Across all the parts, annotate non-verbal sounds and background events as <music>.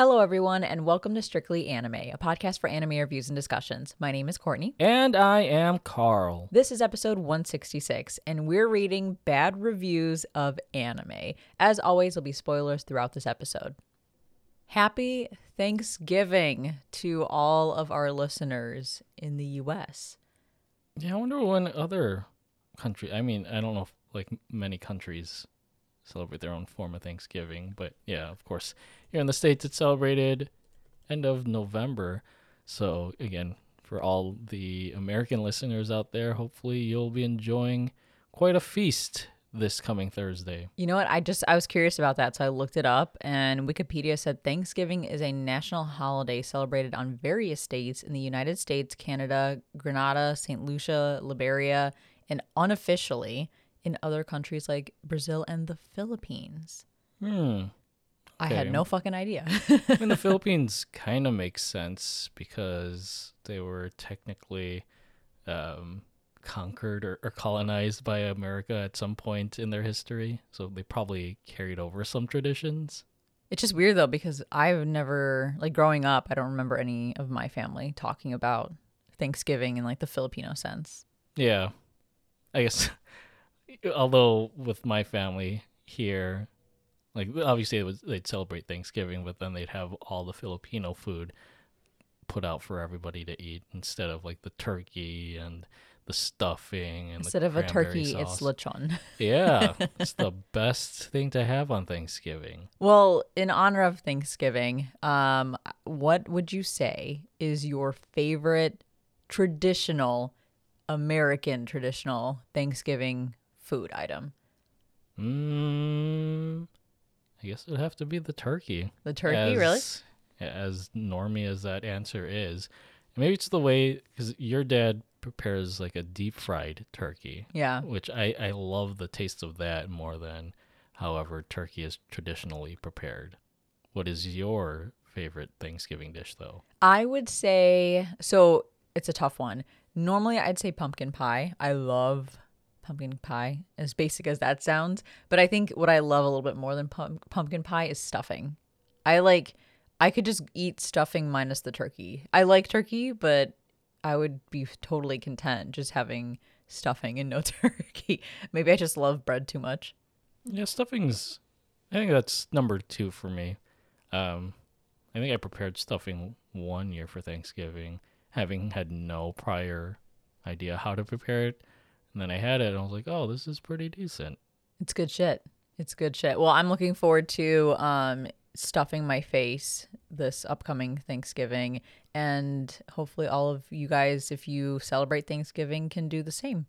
Hello, everyone, and welcome to Strictly Anime, a podcast for anime reviews and discussions. My name is Courtney. And I am Carl. This is episode 166, and we're reading bad reviews of anime. As always, there'll be spoilers throughout this episode. Happy Thanksgiving to all of our listeners in the US. Yeah, I wonder when other country. I mean, I don't know if like many countries celebrate their own form of Thanksgiving, but yeah, of course, here in the states it's celebrated end of November. So again, for all the American listeners out there, hopefully you'll be enjoying quite a feast this coming Thursday. You know what? I just I was curious about that, so I looked it up and Wikipedia said Thanksgiving is a national holiday celebrated on various states in the United States, Canada, Grenada, St. Lucia, Liberia, and unofficially in other countries like Brazil and the Philippines. Hmm. I had no fucking idea. I mean, the <laughs> Philippines kind of makes sense because they were technically um, conquered or, or colonized by America at some point in their history. So they probably carried over some traditions. it's just weird though because I've never like growing up, I don't remember any of my family talking about Thanksgiving in like the Filipino sense. Yeah. I guess, although with my family here, like obviously it was, they'd celebrate Thanksgiving, but then they'd have all the Filipino food put out for everybody to eat instead of like the turkey and the stuffing and Instead of a turkey, it's sauce. lechon. <laughs> Yeah, it's the best thing to have on Thanksgiving. Well, in honor of Thanksgiving, um, what would you say is your favorite traditional American traditional Thanksgiving food item? Mm, I guess it'd have to be the turkey. The turkey, really? as, As normy as that answer is, maybe it's the way because your dad prepares like a deep fried turkey, Yeah. which I I love the taste of that more than however turkey is traditionally prepared. What is your favorite Thanksgiving dish though? I would say so. It's a tough one. Normally, I'd say pumpkin pie. I love pumpkin pie, as basic as that sounds. But I think what I love a little bit more than pump- pumpkin pie is stuffing. I like. I could just eat stuffing minus the turkey. I like turkey, but I would be totally content just having stuffing and no <laughs> turkey. Maybe I just love bread too much. Yeah, stuffing's. I think that's number two for me. Um, I think I prepared stuffing one year for Thanksgiving, having had no prior idea how to prepare it, and then I had it, and I was like, "Oh, this is pretty decent." It's good shit. It's good shit. Well, I'm looking forward to um stuffing my face this upcoming Thanksgiving and hopefully all of you guys if you celebrate Thanksgiving can do the same.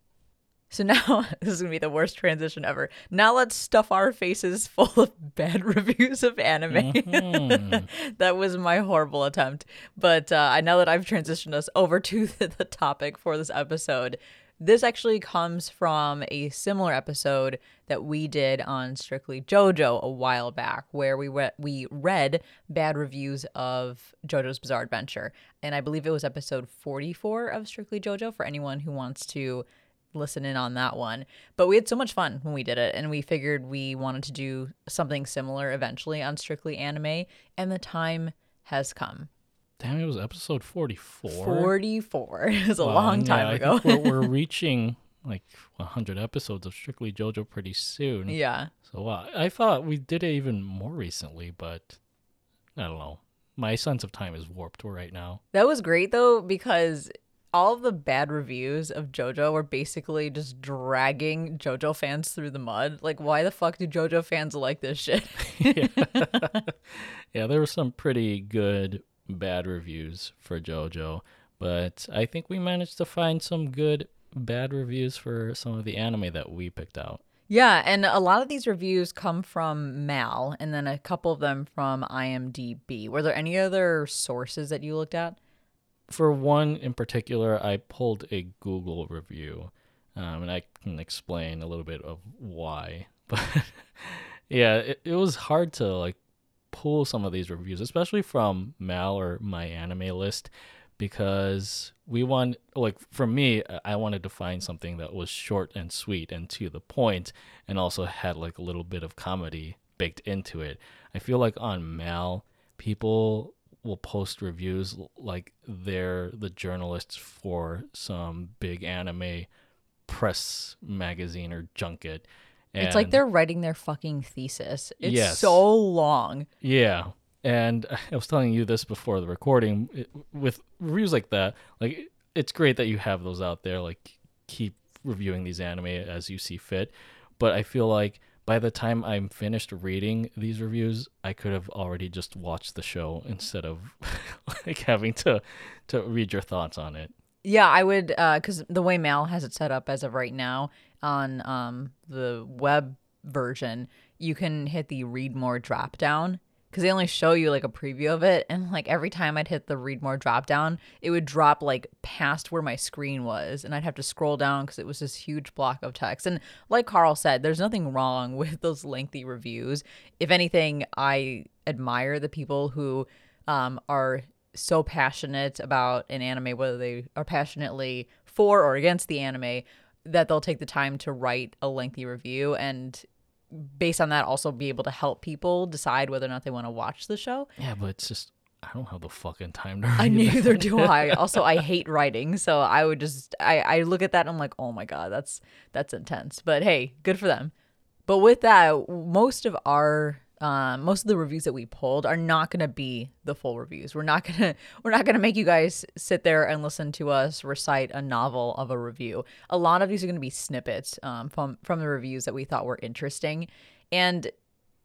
So <laughs> now this is going to be the worst transition ever. Now let's stuff our faces <laughs> full of bad <laughs> reviews of anime. Mhm. that was my horrible attempt. But uh, I know that I've transitioned us over to the, the topic for this episode. This actually comes from a similar episode that we did on Strictly JoJo a while back, where we re- we read bad reviews of JoJo's Bizarre Adventure, and I believe it was episode 44 of Strictly JoJo for anyone who wants to listen in on that one. But we had so much fun when we did it, and we figured we wanted to do something similar eventually on Strictly Anime, and the time has come. Damn, it was episode forty-four. 44 <laughs> it was a long time yeah, ago. we're, we're <laughs> reaching like hundred episodes of Strictly JoJo pretty soon. yeah. So wow, I thought we did it even more recently, but I don't know. My sense of time is warped right now. That was great though because all of the bad reviews of JoJo were basically just dragging JoJo fans through the mud. Like, why the fuck do JoJo fans like this shit? <laughs> yeah. Yeah, there were some pretty good bad reviews for JoJo, but I think we managed to find some good bad reviews for some of the anime that we picked out. Yeah, and a lot of these reviews come from Mal, and then a couple of them from IMDb. Were there any other sources that you looked at? For one in particular, I pulled a Google review, um, and I can explain a little bit of why. <laughs> But yeah, it, it was hard to like pull some of these reviews, especially from Mal or my anime list, because we want like for me, I wanted to find something that was short and sweet and to the point, and also had like a little bit of comedy baked into it. I feel like on Mal, people will post reviews like they're the journalists for some big anime press magazine or junket. It's like they're writing their fucking thesis. It's Yes. so long. Yeah. And <laughs> I was telling you this before the recording it, with reviews like that, like it's great that you have those out there like keep reviewing these anime as you see fit, but I feel like by the time I'm finished reading these reviews, I could have already just watched the show instead of <laughs> like having to to read your thoughts on it. Yeah, I would uh, because the way Mal has it set up as of right now on um, the web version, you can hit the read more drop down because they only show you like a preview of it, and like every time I'd hit the read more drop down, it would drop like past where my screen was, and I'd have to scroll down because it was this huge block of text. And like Carl said, there's nothing wrong <laughs> with those lengthy reviews. If anything, I admire the people who um, are so passionate about an anime, whether they are passionately for or against the anime, that they'll take the time to write a lengthy review and based on that also be able to help people decide whether or not they want to watch the show. Yeah, but it's just I don't have the fucking time to I read neither do I. <laughs> Also, I hate writing, so I would just I I look at that and I'm like, oh my god, that's that's intense. But hey, good for them. But with that, most of our um, most of the reviews that we pulled are not going to be the full reviews. We're not <laughs> gonna we're not gonna make you guys sit there and listen to us recite a novel of a review. A lot of these are going to be snippets um, from from the reviews that we thought were interesting, and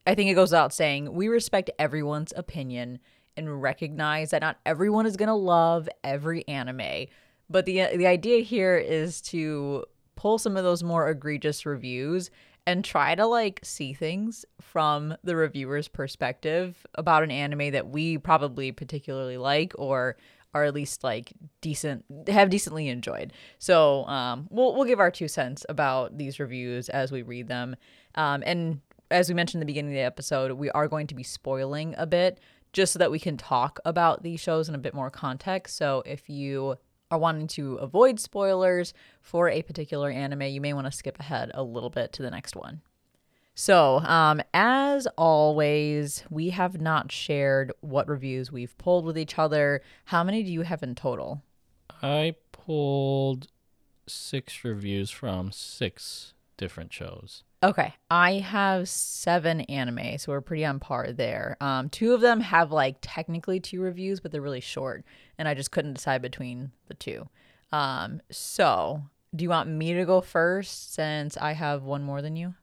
I think it goes without saying we respect everyone's opinion and recognize that not everyone is going to love every anime. But the the idea here is to pull some of those more egregious reviews and try to like see things from the reviewer's perspective about an anime that we probably particularly like or are at least like decent have decently enjoyed. So um, we'll we'll give our two cents about these reviews as we read them. Um, and as we mentioned in the beginning of the episode, we are going to be spoiling a bit just so that we can talk about these shows in a bit more context. So if you are wanting to avoid spoilers for a particular anime, you may want to skip ahead a little bit to the next one. So, um, as always, we have not shared what reviews we've pulled with each other. How many do you have in total? I pulled six reviews from six different shows. Okay, I have seven anime, so we're pretty on par there. Um, two of them have like technically two reviews, but they're really short, and I just couldn't decide between the two. Um, so do you want me to go first since I have one more than you?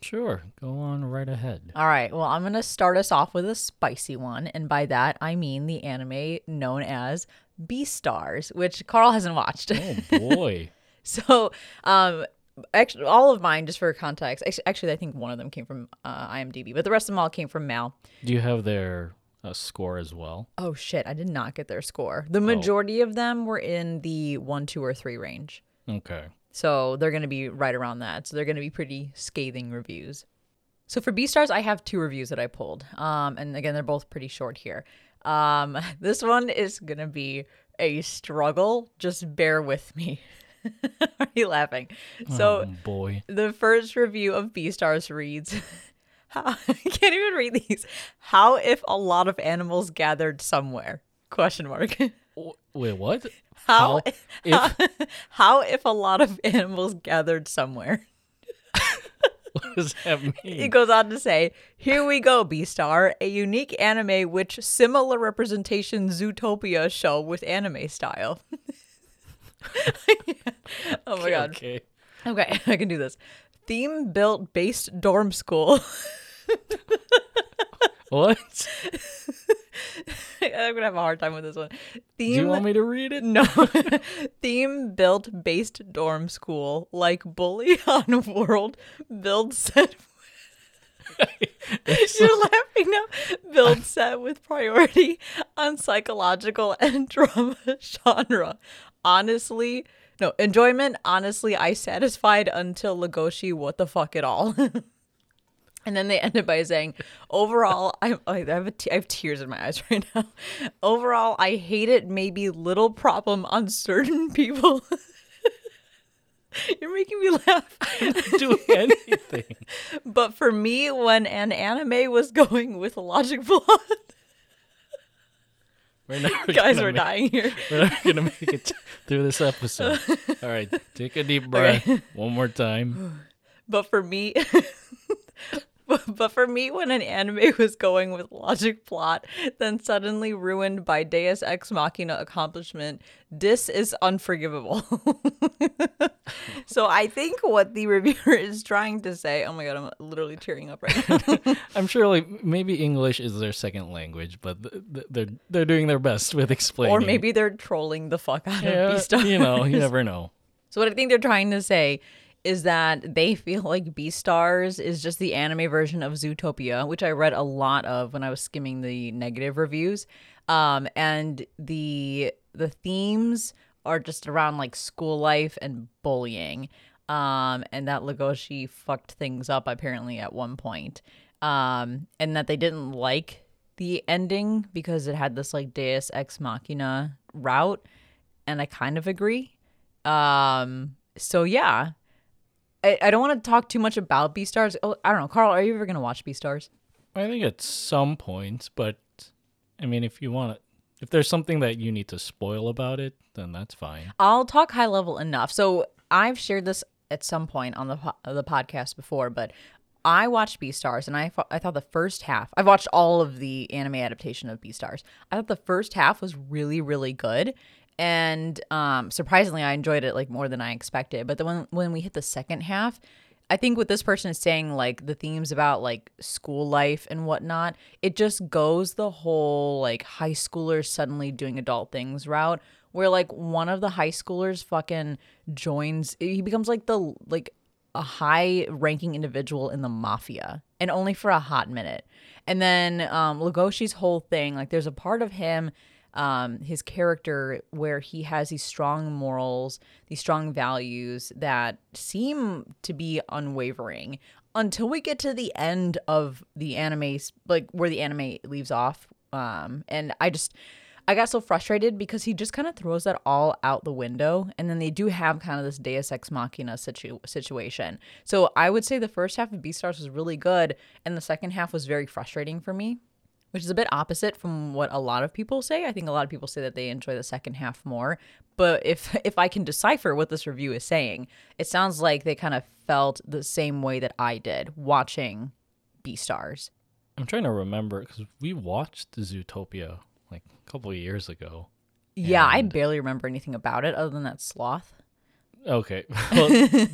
Sure, go on right ahead. All right, well, I'm gonna start us off with a spicy one, and by that I mean the anime known as Beastars, which Carl hasn't watched. Oh <laughs> boy. So, um, actually, all of mine, just for context, actually, I think one of them came from uh, IMDb, but the rest of them all came from Mal. Do you have their uh, score as well? Oh shit, I did not get their score. The majority of them were in the one, two, or three range. Okay. So they're going to be right around that. So they're going to be pretty scathing reviews. So for Beastars, I have two reviews that I pulled. Um, and again, they're both pretty short here. Um, <laughs> this one is going to be a struggle. Just bear with me. <laughs> Are you laughing? So oh boy. the first review of Beastars reads <laughs> how, <laughs> I can't even read these. How if a lot of animals gathered somewhere? Question mark. <laughs> Wait, what? How How if <laughs> how if a lot of animals gathered somewhere? what does that It mean? goes on to say, "Here we go, Beastar, a unique anime which similar representation Zootopia show with anime style." oh my god. Okay. Okay, I can do this. Theme built based dorm school. <laughs> What? I'm gonna have a hard time with this one. Do you want me to read it? No. <laughs> <laughs> Theme built based dorm school like Bully on World build set. You're laughing now. Build set with priority on psychological and drama genre. Honestly, no enjoyment. Honestly, I satisfied until Legoshi. What the fuck at all? <laughs> And then they ended by saying, overall, I, oh, I, have a t- I have tears in my eyes <laughs> right now. Overall, I hate it. Maybe little problem on certain <laughs> people. You're making me laugh. Doing anything. But for me, when an anime was going with logic plot, We're never <laughs> Guys, we're make- dying here. We're not gonna <laughs> make it through this episode. <laughs> All right, take a deep breath. One more time. <sighs> But for me, <laughs> but for me, when an anime <laughs> was going with logic plot, then suddenly ruined by Deus Ex Machina accomplishment, this is unforgivable. <laughs> so I think what the reviewer is trying to say. Oh my god, I'm literally tearing up right now. I'm sure like maybe English is their second language, but th- th- they're they're doing their best with explaining. or maybe they're trolling the fuck out of yeah, Beastars. you know, you never know. So what I think they're trying to say is that they <laughs> feel like Beastars is just the anime version of Zootopia, which I read a lot of when I was skimming the negative reviews. Um, and the the themes are just around like school life and bullying. Um, and that Legoshi fucked things up apparently at one point. Um, and that they didn't like the ending because it had this like Deus Ex Machina route. And I kind of agree. Um, so yeah, I, I don't want to talk too much about Beastars. Oh, I don't know, Carl. Are you ever gonna watch Beastars? I think at some point, but I mean, if you want to, if there's something that you need to spoil about it, then that's fine. I'll talk high level enough. So I've shared this at some point on the po- the podcast before, but I watched Beastars and I I thought the first half. I've watched all of the anime adaptation of Beastars. I thought the first half was really really good. And um, surprisingly, I enjoyed it like more than I expected. But then when when we hit the second half, I think what this person is saying, like the themes about like school life and whatnot, it just goes the whole like high schoolers suddenly doing adult things route, where like one of the high schoolers fucking joins, he becomes like the like a high ranking individual in the mafia and only for a hot minute. And then um Legoshi's whole thing, like there's a part of him um, his character where he has these strong morals, these strong values that seem to be unwavering until we get to the end of the anime, like where the anime leaves off. Um, and I just, I got so frustrated because he just kind of throws that all out the window. And then they do have kind of this Deus Ex Machina situ- situation. So I would say the first half of Beastars was really good, and the second half was very frustrating for me which is a bit opposite from what a lot of people say. I think a lot of people say that they enjoy the second half more. But if <laughs> if I can decipher what this review is saying, it sounds like they kind of felt the same way that I did watching Beastars. I'm trying to remember because we watched Zootopia like a couple of years ago. Yeah, I barely remember anything about it other than that sloth. Okay, <laughs> <laughs> well,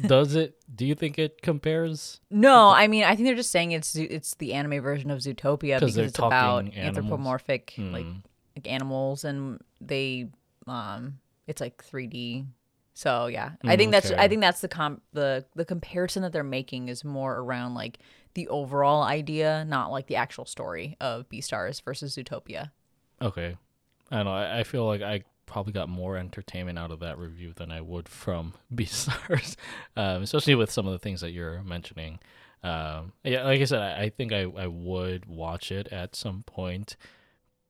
does it? Do you think it compares? No, I mean I think they're just saying it's it's the anime version of Zootopia because it's about animals? anthropomorphic like Hmm. like animals and they um it's like 3D. So yeah, I Mm, think that's I think that's the com the the comparison that they're making is more around like the overall idea, not like the actual story of Beastars versus Zootopia. Okay, I don't know. I, I feel like I probably got more entertainment out of that review than I would from <laughs> Beastars, um, especially with some of the things that you're mentioning. Um, yeah, like I said, I, I think I, I would watch it at some point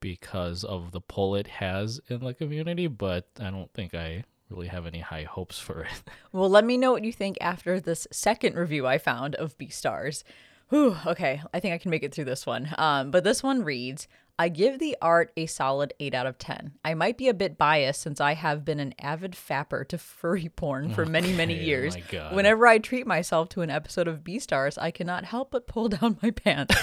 because of the pull it has in the community, but I don't think I really have any high hopes for it. <laughs> Well, let me know what you think after this second review I found of Beastars. Whew, okay, I think I can make it through this one. Um, but this one reads I give the art a solid 8 out of 10. I might be a bit biased since I have been an avid fapper to <laughs> furry porn for many, many Okay, oh years. Whenever I treat myself to an episode of Beastars, I cannot help but pull <laughs> down my pants.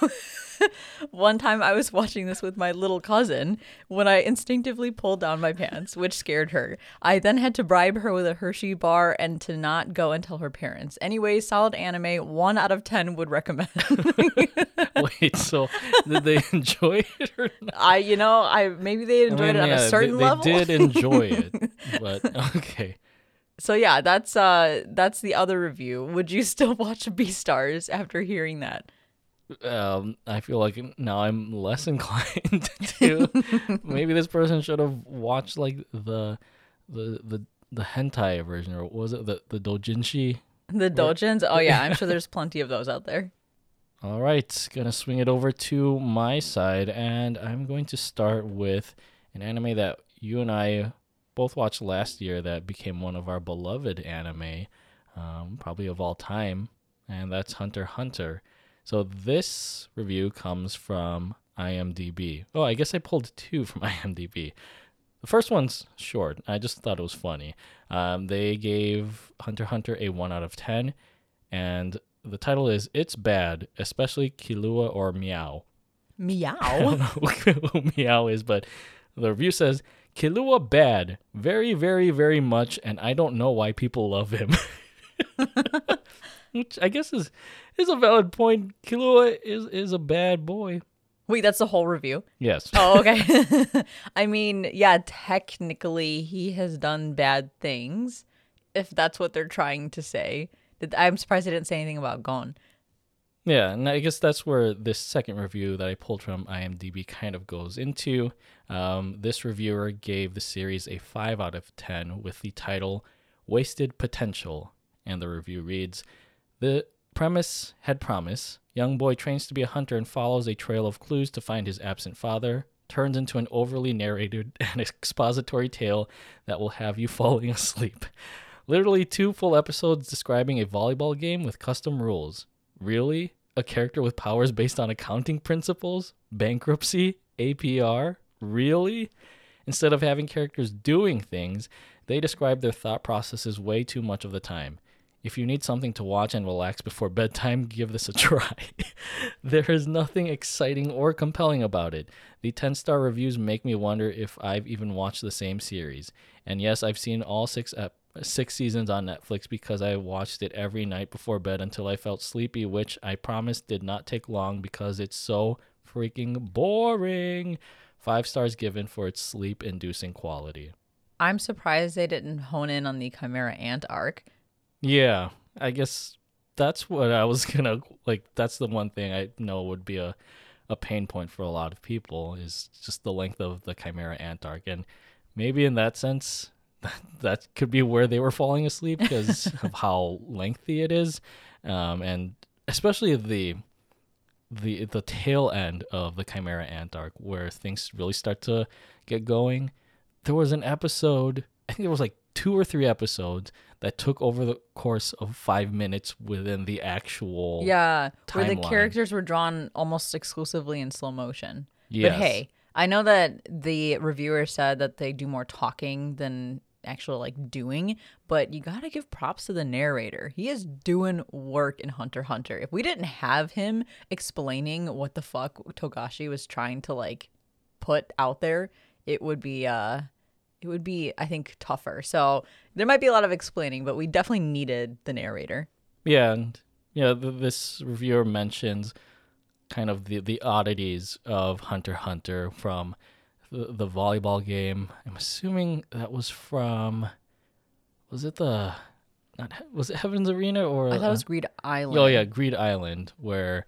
<laughs> <laughs> One time I was watching this with my little cousin when I instinctively pulled down my pants, which scared her. I then had to bribe her with a Hershey bar and to not go and tell her parents. Anyway, solid anime, 1 out of 10 would recommend. <laughs> Wait, <laughs> so did they enjoy it or not? I, you know, I maybe they I enjoyed mean, it on yeah, a they- certain they, level. did enjoy it, but okay. So yeah, that's uh that's the other review. Would you still watch Beastars after hearing that? Um, I feel like now I'm less <laughs> inclined to. <laughs> Maybe this person should have watched like the the the the hentai version, or what was it the the dojinshi? The dojins? Oh yeah, I'm sure <laughs> there's plenty of those out there. All right, gonna swing it over to my side, and I'm going to start with an anime that you and I both watched last year that became one of our beloved anime, um, probably of all time, and that's Hunter Hunter. So this review comes from IMDb. Oh, I guess I pulled two from <laughs> IMDb. The first one's short. I just thought it was funny. Um, they gave Hunter Hunter a 1 out of 10, and the title is It's Bad, especially Killua or Meow. Meow? <laughs> I don't know <laughs> who Meow is, but the review says Killua bad, very, very, very much, and I don't know why people love him. Which I guess is is a valid point. Killua is is a bad boy. Wait, that's the whole review. Yes. Oh, okay. <laughs> <laughs> I mean, yeah, technically he has done bad things, if that's what they're trying to say. I'm surprised they didn't say anything about Gon. Yeah, and I guess that's where this second review that I pulled from IMDb kind of goes into. Um, this reviewer gave the series a 5 out of 10 with the title Wasted Potential. And the review reads The premise had promise. Young boy trains to be a hunter and follows a trail of clues to find his absent father. Turns into an overly narrated <laughs> and expository tale that will have you <laughs> falling asleep. Literally two full episodes describing a volleyball game with custom rules. Really? A character with powers based on accounting principles? Bankruptcy? APR? Really? Instead of having characters doing things, they describe their thought processes way too much of the time. If you need something to watch and relax before bedtime, <laughs> give this a try. <laughs> there is nothing exciting or compelling about it. The 10 star reviews make me wonder if I've even watched the same series. And yes, I've seen all six ep- six seasons on Netflix because I watched it every night before bed until I felt sleepy, which I promise did not take long because it's so freaking boring. Five stars given for its sleep inducing quality. I'm surprised they didn't hone in on the Chimera Ant arc. Yeah, I guess that's what I was <laughs> gonna like. That's the one thing I know would be a a pain point for a lot of people is just the length of the Chimera Ant arc, and maybe in that sense, <laughs> that could be where they were falling asleep because <laughs> of how lengthy it is, um, and especially the the the tail end of the Chimera Ant arc where things really start to get going. There was an episode, I think it was like two or three episodes that took over the course of five minutes within the actual Yeah, where the characters were drawn almost exclusively in slow motion. Yes. But hey, I know that the reviewer said that they do more talking than actual like doing, but you gotta give props to the narrator. He is doing work in Hunter Hunter. If we didn't have him explaining what the fuck Togashi was trying to like put out there, it would be uh it would be I think tougher. So there might be a lot of explaining, but we definitely needed the narrator. Yeah, and you know, this reviewer mentions kind of the the oddities of Hunter Hunter from the, the volleyball game. I'm assuming that was from was it the not was it Heaven's Arena or I thought it was Greed Island. Oh yeah, Greed Island, where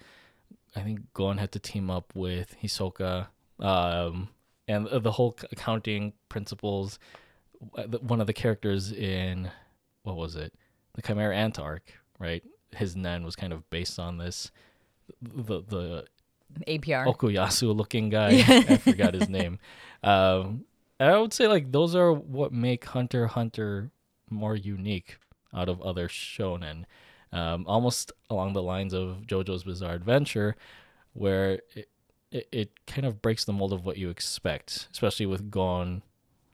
I think Gon had to team up with Hisoka, um, and the- the whole accounting principles. uh, One of the characters in what was it, the Chimera Ant arc, right? His Nen was kind of based on this. The the APR. Okuyasu looking <laughs> guy. I forgot his name. Um, and I would say like those are what make Hunter Hunter more unique out of other shonen. Um, almost along the lines of JoJo's Bizarre Adventure, where it, it, it kind of breaks the mold of what you expect, especially with Gon,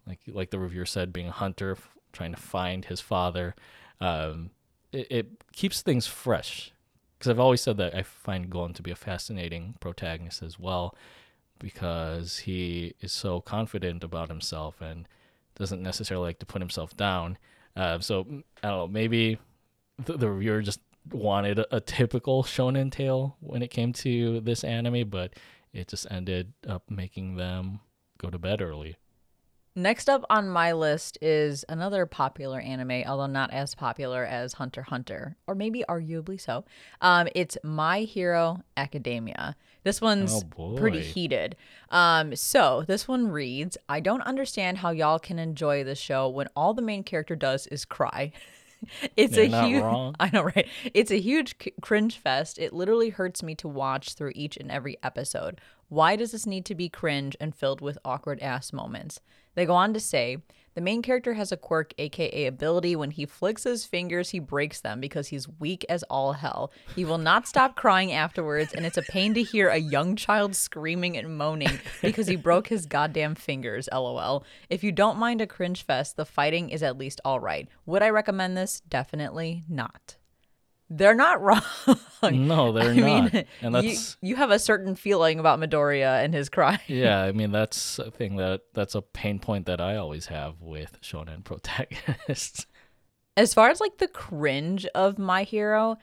like like the reviewer said, being a hunter trying to find his father. Um, it, it keeps things fresh because I've always said that I find Gon to be a fascinating protagonist as well because he is so confident about himself and doesn't necessarily like to put himself down. Uh, so mm, I don't know, maybe the, the reviewer just wanted a, a typical shonen tale when it came to this anime, but it just ended up making them go to bed early. Next up on my list is another popular anime, although not as popular as Hunter x Hunter, or maybe arguably so. Um, it's My Hero Academia. This one's Oh, pretty heated. Um, so this one reads I don't understand how y'all can enjoy this show when all the main character does is cry. <laughs> <laughs> it's You're a huge wrong. <laughs> I know, right? It's a huge c- cringe fest. It literally hurts me to watch through each and every episode. Why does this need to be cringe and filled with awkward ass moments? They go on to say, The main character has a quirk, aka ability. When he flicks his fingers, he breaks them because he's weak as all hell. He will not stop crying afterwards, and it's a pain to hear a young child screaming and moaning because he broke his goddamn fingers. LOL. If you don't mind a cringe fest, the fighting is at least all right. Would I recommend this? Definitely not they're not wrong. No, <laughs> they're I not. mean, and you, that's you have a certain feeling about Midoriya and his crime. <laughs> yeah, I mean that's a thing that that's a pain point that I always have with shonen protagonists. <laughs> As far as like the cringe of My Hero,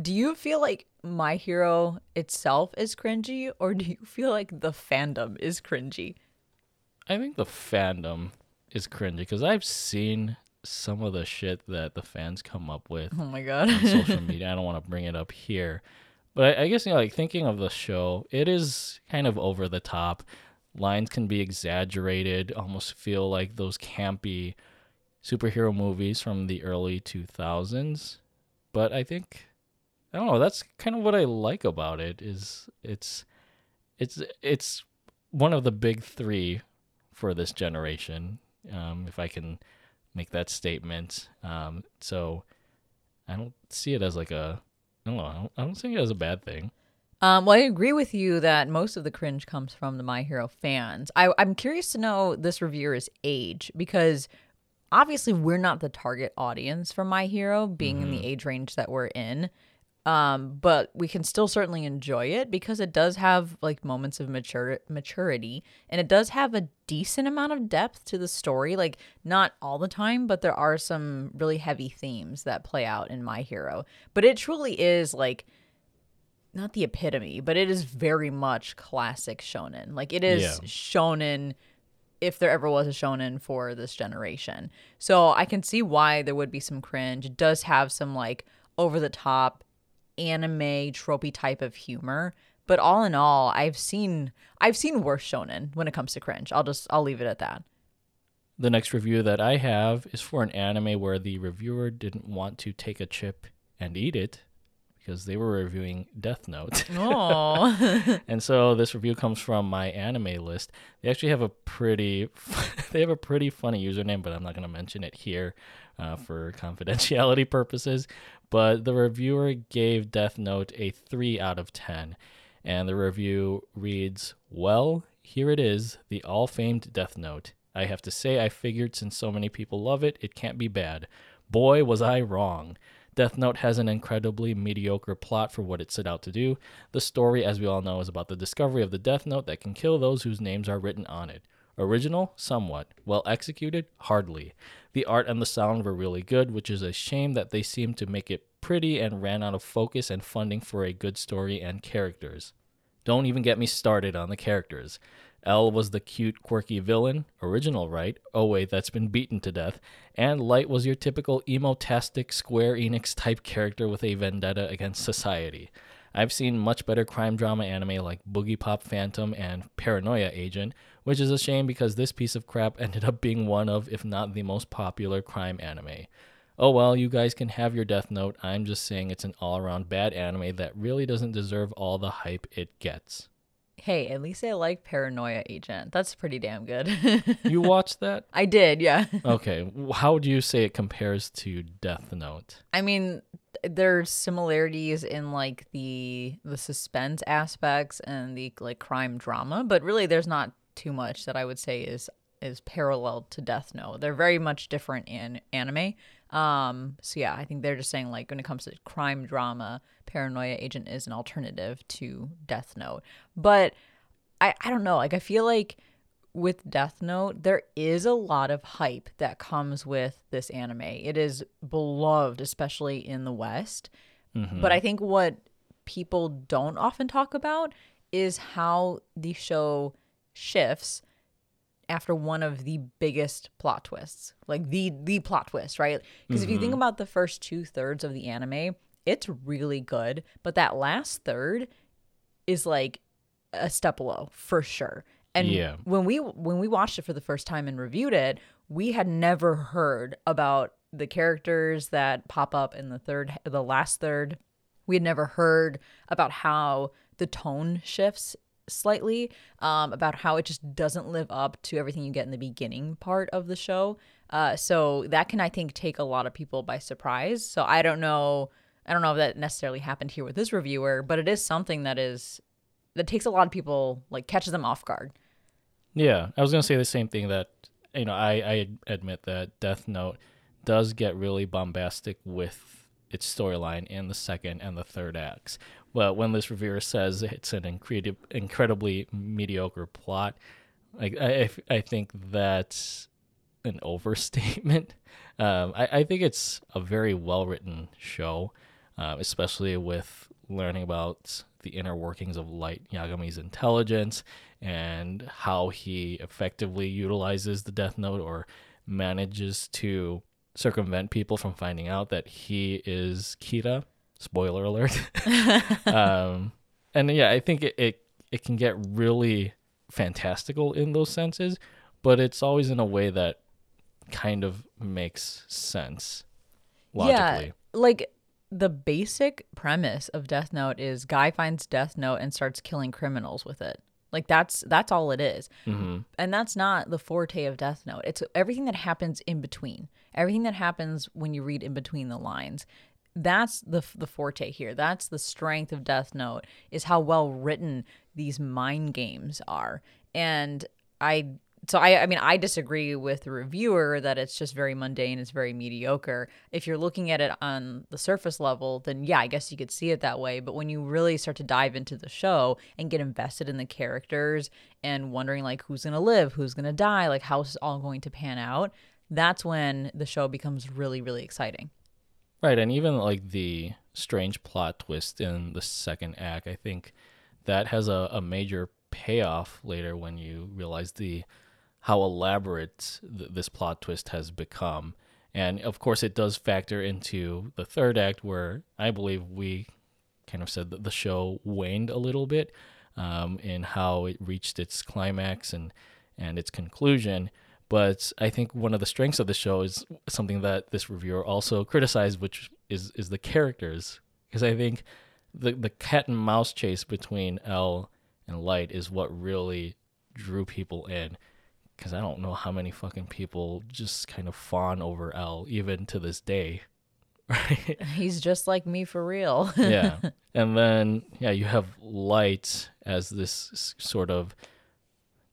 do you feel like My Hero itself is cringy or do you feel like the fandom is cringy? I think the fandom is cringy because I've seen some of the shit that the fans come up with Oh my god. on social <laughs> media. I don't want to bring it up here, but I, I guess you know, like thinking of the show, it is kind of over the top. Lines can be exaggerated, almost feel like those campy superhero movies from the early 2000s. But I think I don't know, that's kind of what I like about it is it's it's it's one of the big 3 for this generation. Um, if I can make that statement. Um, so I don't see it as like a I don't know. I don't, I don't see it as a bad thing. Um, well, I agree with you that most of the cringe comes from the My Hero fans. I, I'm curious to know this reviewer's age because obviously we're not the target audience for My Hero, being in the age range that we're in. Um, but we can still certainly enjoy it because it does have like moments of mature maturity and it does have a decent amount of depth to the story. Like not all the time, but there are some really heavy themes that play out in My Hero. But it truly is like not the epitome, but it is very much classic shonen. Like it is Yeah. shonen if there ever was a shonen for this generation. So I can see why there would be some cringe. It does have some like over the top anime tropey type of humor, but all in all, I've seen I've seen worse shonen when it comes to cringe. I'll just I'll leave it at that. The next review that I have is for an anime where the reviewer didn't want to take a chip and eat it because they were reviewing Death Note. <laughs> Oh. and so this review comes from my anime list. They actually have a pretty <laughs> they have a pretty funny username, but I'm not going to mention it here uh, for <laughs> confidentiality purposes. But the reviewer gave Death Note a 3 out of 10. And the review reads, "Well, here it is, the all-famed Death Note. I have to say I figured since so many people love it, it can't be bad. Boy, was I wrong." Death Note has an incredibly mediocre plot for what it set out to do. The story, as we all know, is about the discovery of the Death Note that can kill those whose names are written on it. Original? Somewhat. Well executed? Hardly. The art and the sound were really good, which is a shame that they seemed to make it pretty and ran out of focus and funding for a good story and characters. Don't even get me started on the characters. L was the cute, quirky villain, original, right? Oh, wait, that's been beaten to death. And Light was your typical emotastic Square Enix type character with a vendetta against society. I've seen much better crime drama anime like Boogiepop Phantom and Paranoia Agent, which is a shame because this piece of crap <laughs> ended up being one of, if not the most popular crime anime. Oh well, you guys can have your Death Note. I'm just saying it's an all around bad anime that really doesn't deserve all the hype it gets. Hey, at least I like Paranoia Agent. That's pretty damn good. <laughs> You watched that? I did, yeah. <laughs> Okay. How do you say it compares to Death Note? I mean, th- there's similarities in like the the suspense aspects and the like crime drama, but really there's not too much that I would say is is parallel to Death Note. They're very much different in anime. Um, so yeah, I think they're just saying like when it comes to crime drama, Paranoia Agent is an alternative to Death Note. But I I don't know, like I feel like with Death Note, there is a lot of hype that comes with this anime. It is beloved, especially in the West. But I think what people don't often talk about is how the show shifts after one of the biggest plot twists, like the the plot twist, right? Because if you think mm-hmm. about the first two thirds of the anime, it's really good, but that last third is like a step below for sure. And Yeah. when we when we watched it for the first time and reviewed it, we had never heard about the characters that pop up in the third the last third. We had never heard about how the tone shifts slightly um, about how it just doesn't live up to everything you get in the beginning part of the show. Uh, so that can, I think, take a lot of people by surprise. So I don't know. I don't know if that necessarily happened here with this reviewer, but it is something that is that takes a lot of people like catches them off guard. Yeah, I was gonna say the same thing. That you know, I I admit that Death Note does get really bombastic with its storyline in the second and the third acts. But when this reviewer says it's an incredible, incredibly mediocre plot, like I, I think that's an overstatement. <laughs> Um, I, I think it's a very well written show, uh, especially with learning about the inner workings of Light Yagami's intelligence and how he effectively utilizes the Death Note or manages to circumvent people from finding out that he is Kira. Spoiler alert. <laughs> <laughs> um, and yeah, I think it, it it can get really fantastical in those senses, but it's always in a way that kind of makes sense logically. Yeah, like the basic premise of Death Note is guy finds Death Note and starts killing criminals with it. Like that's that's all it is. Mm-hmm. And that's not the forte of Death Note. It's everything that happens in between. Everything that happens when you read in between the lines. That's the the forte here. That's the strength of Death Note is how well written these mind games are. And I so I, I mean I disagree with the reviewer that it's just very mundane, it's very mediocre. If you're looking at it on the surface level, then yeah, I guess you could see it that way. But when you really start to dive into the show and get invested in the characters and wondering like who's gonna live, who's gonna die, like how's all going to pan out, that's when the show becomes really, really exciting. Right, and even like the strange plot twist in the second act, I think that has a, a major payoff later when you realize the how elaborate th- this plot twist has become. And of course, it does factor into the third act, where I believe we kind of said that the show waned a little bit um, in how it reached its climax and and its conclusion. But I think one of the strengths of the show is something that this reviewer also criticized, which is is the characters, because I think the the cat and mouse chase between L and Light is what really drew people in because I don't know how many fucking people just kind of fawn over L even to this day. <laughs> Right? He's just like me for real. <laughs> yeah. And then yeah, you have Light as this sort of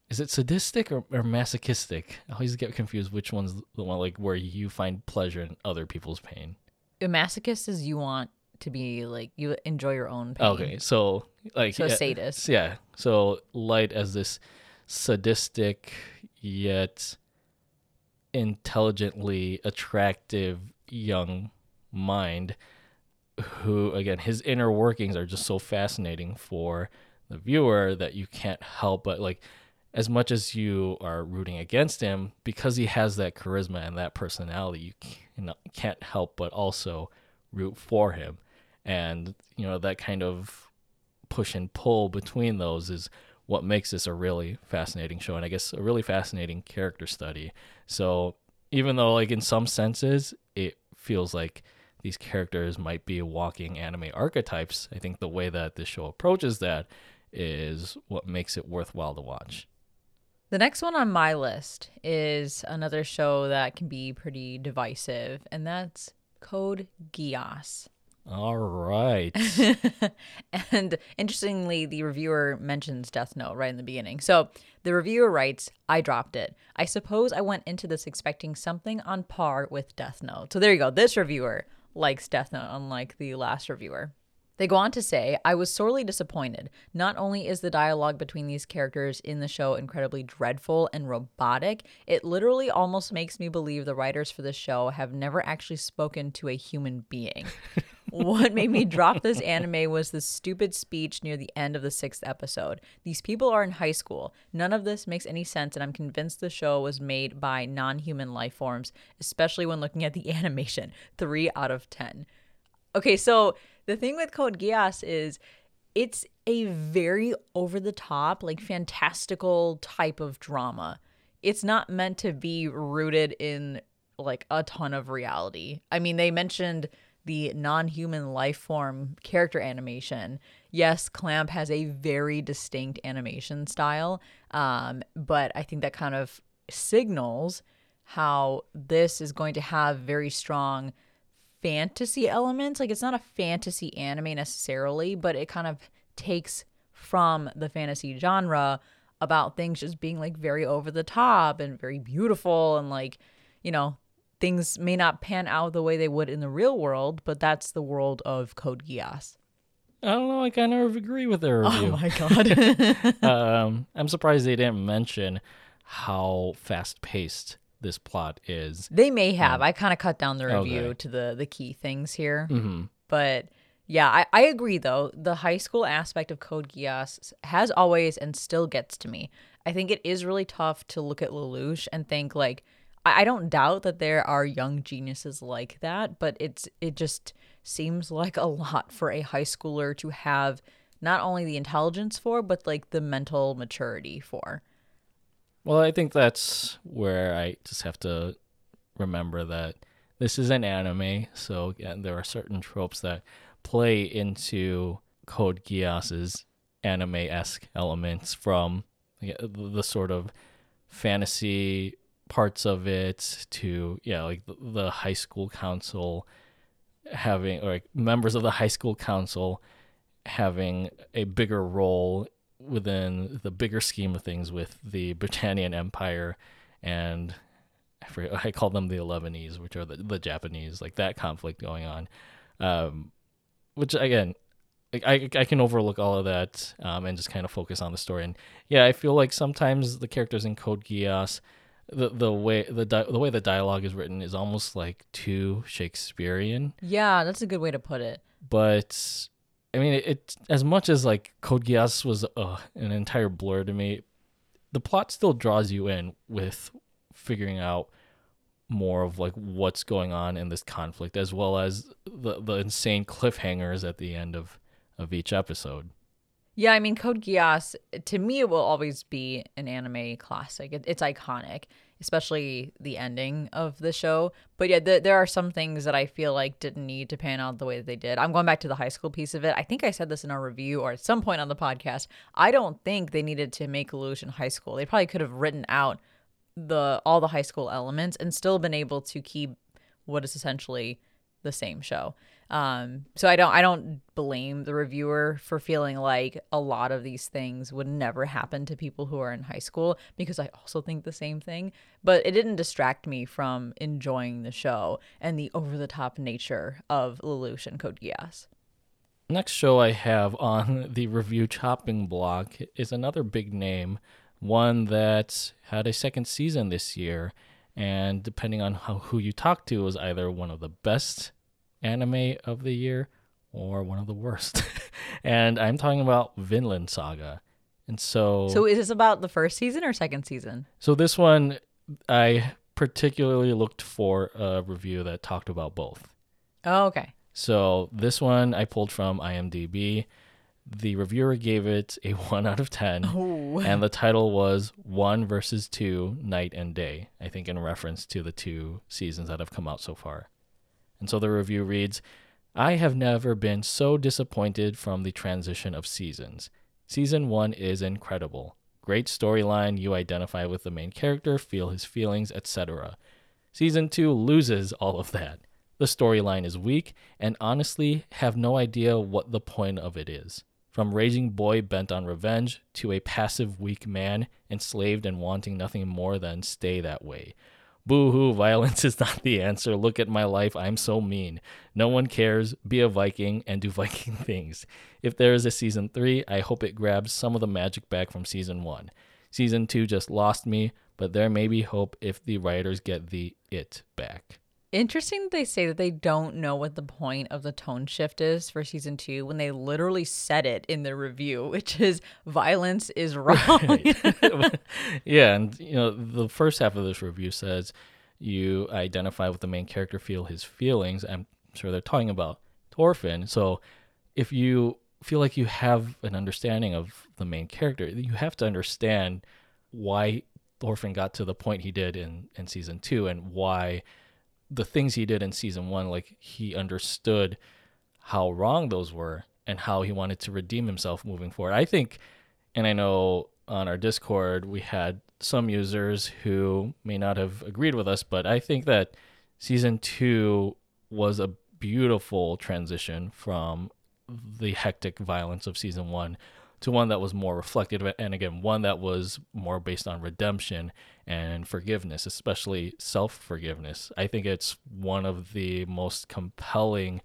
is it sadistic or, or masochistic? I always get confused which one's the one like where you find pleasure in other people's pain. A masochist is you want to be like you enjoy your own pain. Okay, so like So yeah, sadist. Yeah. So light as this sadistic yet intelligently attractive young mind who again his inner workings are just so fascinating for the viewer that you can't help but like as much as you are rooting against him because he has that charisma and that personality you can- can't help but also root for him. And you know that kind of push and pull between those is what makes this a really fascinating show and I guess a really fascinating character study. So even though like in some senses it feels like these characters might be walking anime archetypes, I think the way that this show approaches that is what makes it worthwhile to watch. The next one on my list is another show that can be pretty divisive, and that's Code Geass. All right. <laughs> and interestingly, the reviewer mentions Death Note right in the beginning. So the reviewer writes, I dropped it. I suppose I went into this expecting something on par with Death Note. So there you go. This reviewer likes Death Note, unlike the last reviewer. They go on to say, I was sorely disappointed. Not only is the dialogue between these characters in the show incredibly dreadful and robotic, it literally almost makes me believe the writers for this show have never actually spoken to a human being. <laughs> what made me drop this anime was the stupid speech near the end of the sixth episode. These people are in high school. None of this makes any sense, and I'm convinced the show was made by non human life forms, especially when looking at the <laughs> animation. Three out of 10. Okay, so the thing with Code Geass is it's a very over the top, like fantastical type of drama. It's not meant to be rooted in like a ton of reality. I mean, they mentioned the non-human life form character animation. yes, Clamp has a very distinct animation style, um, but I think that kind of signals how this is going to have very strong fantasy elements. Like it's not a fantasy anime necessarily, but it kind of takes from the fantasy genre about things just being like very over the top and very beautiful and like, you know, things may not pan out the way they would in the real world, but that's the world of Code Geass. I don't know. I kind of agree with their <laughs> review. Oh my <laughs> god. um, I'm surprised they didn't mention how fast paced this plot is. they may have. I kind of cut down the review Okay. to the the key things here. hmm But yeah, I, I agree though. The high school aspect of Code Geass has always and still gets to me. I think it is really tough to look at Lelouch and think like I, I don't doubt that there are young geniuses like that, but it's it just seems like a lot for a high schooler to have not only the intelligence for, but like the mental maturity for. Well, I think that's where I just have to remember that this is an anime, so again, there are certain tropes that play into Code Geass's anime esque elements from the, sort of fantasy parts of it to yeah, like the, the high school council having or like members of the high school council having a bigger role within the bigger scheme of things with the Britannian Empire and I forget, <laughs> I call them the Elevenese, which are the, the Japanese, like that conflict going on. Um, which again, like I I can overlook all of that um, and just kind of focus on the story. And yeah, I feel like sometimes the characters in Code Geass, the the way the di- the way the dialogue is written is almost like too Shakespearean Yeah, that's a good way to put it. but I mean, it, it as much as like Code Geass was uh, an entire blur to me, the plot still draws you in with figuring out more of like what's going on in this conflict, as well as the the insane cliffhangers at the end of of each episode. Yeah, I mean, Code Geass, to me, it will always be an anime classic. It, it's iconic, especially the ending of the show. But yeah, th- there are some things that I feel like didn't need to pan out the way that they did. I'm going back to the high school piece of it. I think I said this in our review or at some point on the podcast. I don't think they needed to make Lelouch high school. They probably could have written out the all the high school elements and still been able to keep what is essentially the same show. Um, so I don't I don't blame the reviewer for feeling like a lot of these things would never happen to people who are in high school because I also think the same thing. But it didn't distract me from enjoying the show and the over the top nature of Lelouch and Code Geass. Next show I have on <laughs> the review chopping block is another big name, one that had a second season this year, and depending on how, who you talk to, was either one of the best anime of the year or one of the worst. <laughs> and I'm talking about Vinland Saga. And so, So is this about the first season or second season? so this one I particularly looked for a review that talked about both. Oh, okay. So this one I pulled from IMDb. The reviewer gave it a <laughs> 1 out of 10, Oh. and the title was 1 versus 2 Night and Day, I think in reference to the two seasons that have come out so far. And so the review reads I have never been so disappointed from the transition of seasons. Season 1 is incredible. Great storyline, you identify with the main character, feel his feelings, etc. Season 2 loses all of that. The storyline is weak, and honestly, have no idea what the point of it is. From raging boy bent on revenge to a passive weak man enslaved and wanting nothing more than stay that way. Boo hoo, violence is not the answer. Look at my life, I'm so mean. No one cares. Be a Viking and do <laughs> Viking things. If there is a season 3, I hope it grabs some of the magic back from season 1. Season 2 just lost me, but there may be hope if the writers get the it back. Interesting that they say that they don't know what the point of the tone shift is for season two when they literally said it in the review, <laughs> which is violence is <laughs> wrong. <laughs> yeah, and you know the first half of this review says you identify with the main character, feel his feelings. I'm sure they're talking about Thorfinn. So if you feel like you have an understanding of the main character, you have to understand why Thorfinn got to the point he did in in season two, and why the things he did in season one, like he understood how wrong those were and how he wanted to redeem himself moving forward. I think, and I know on our Discord we had some users who may not have agreed with us, but I think that season two was a beautiful transition from the hectic violence of season one to one that was more reflective and again one that was more based on redemption and forgiveness especially self-forgiveness. I think it's one of the most compelling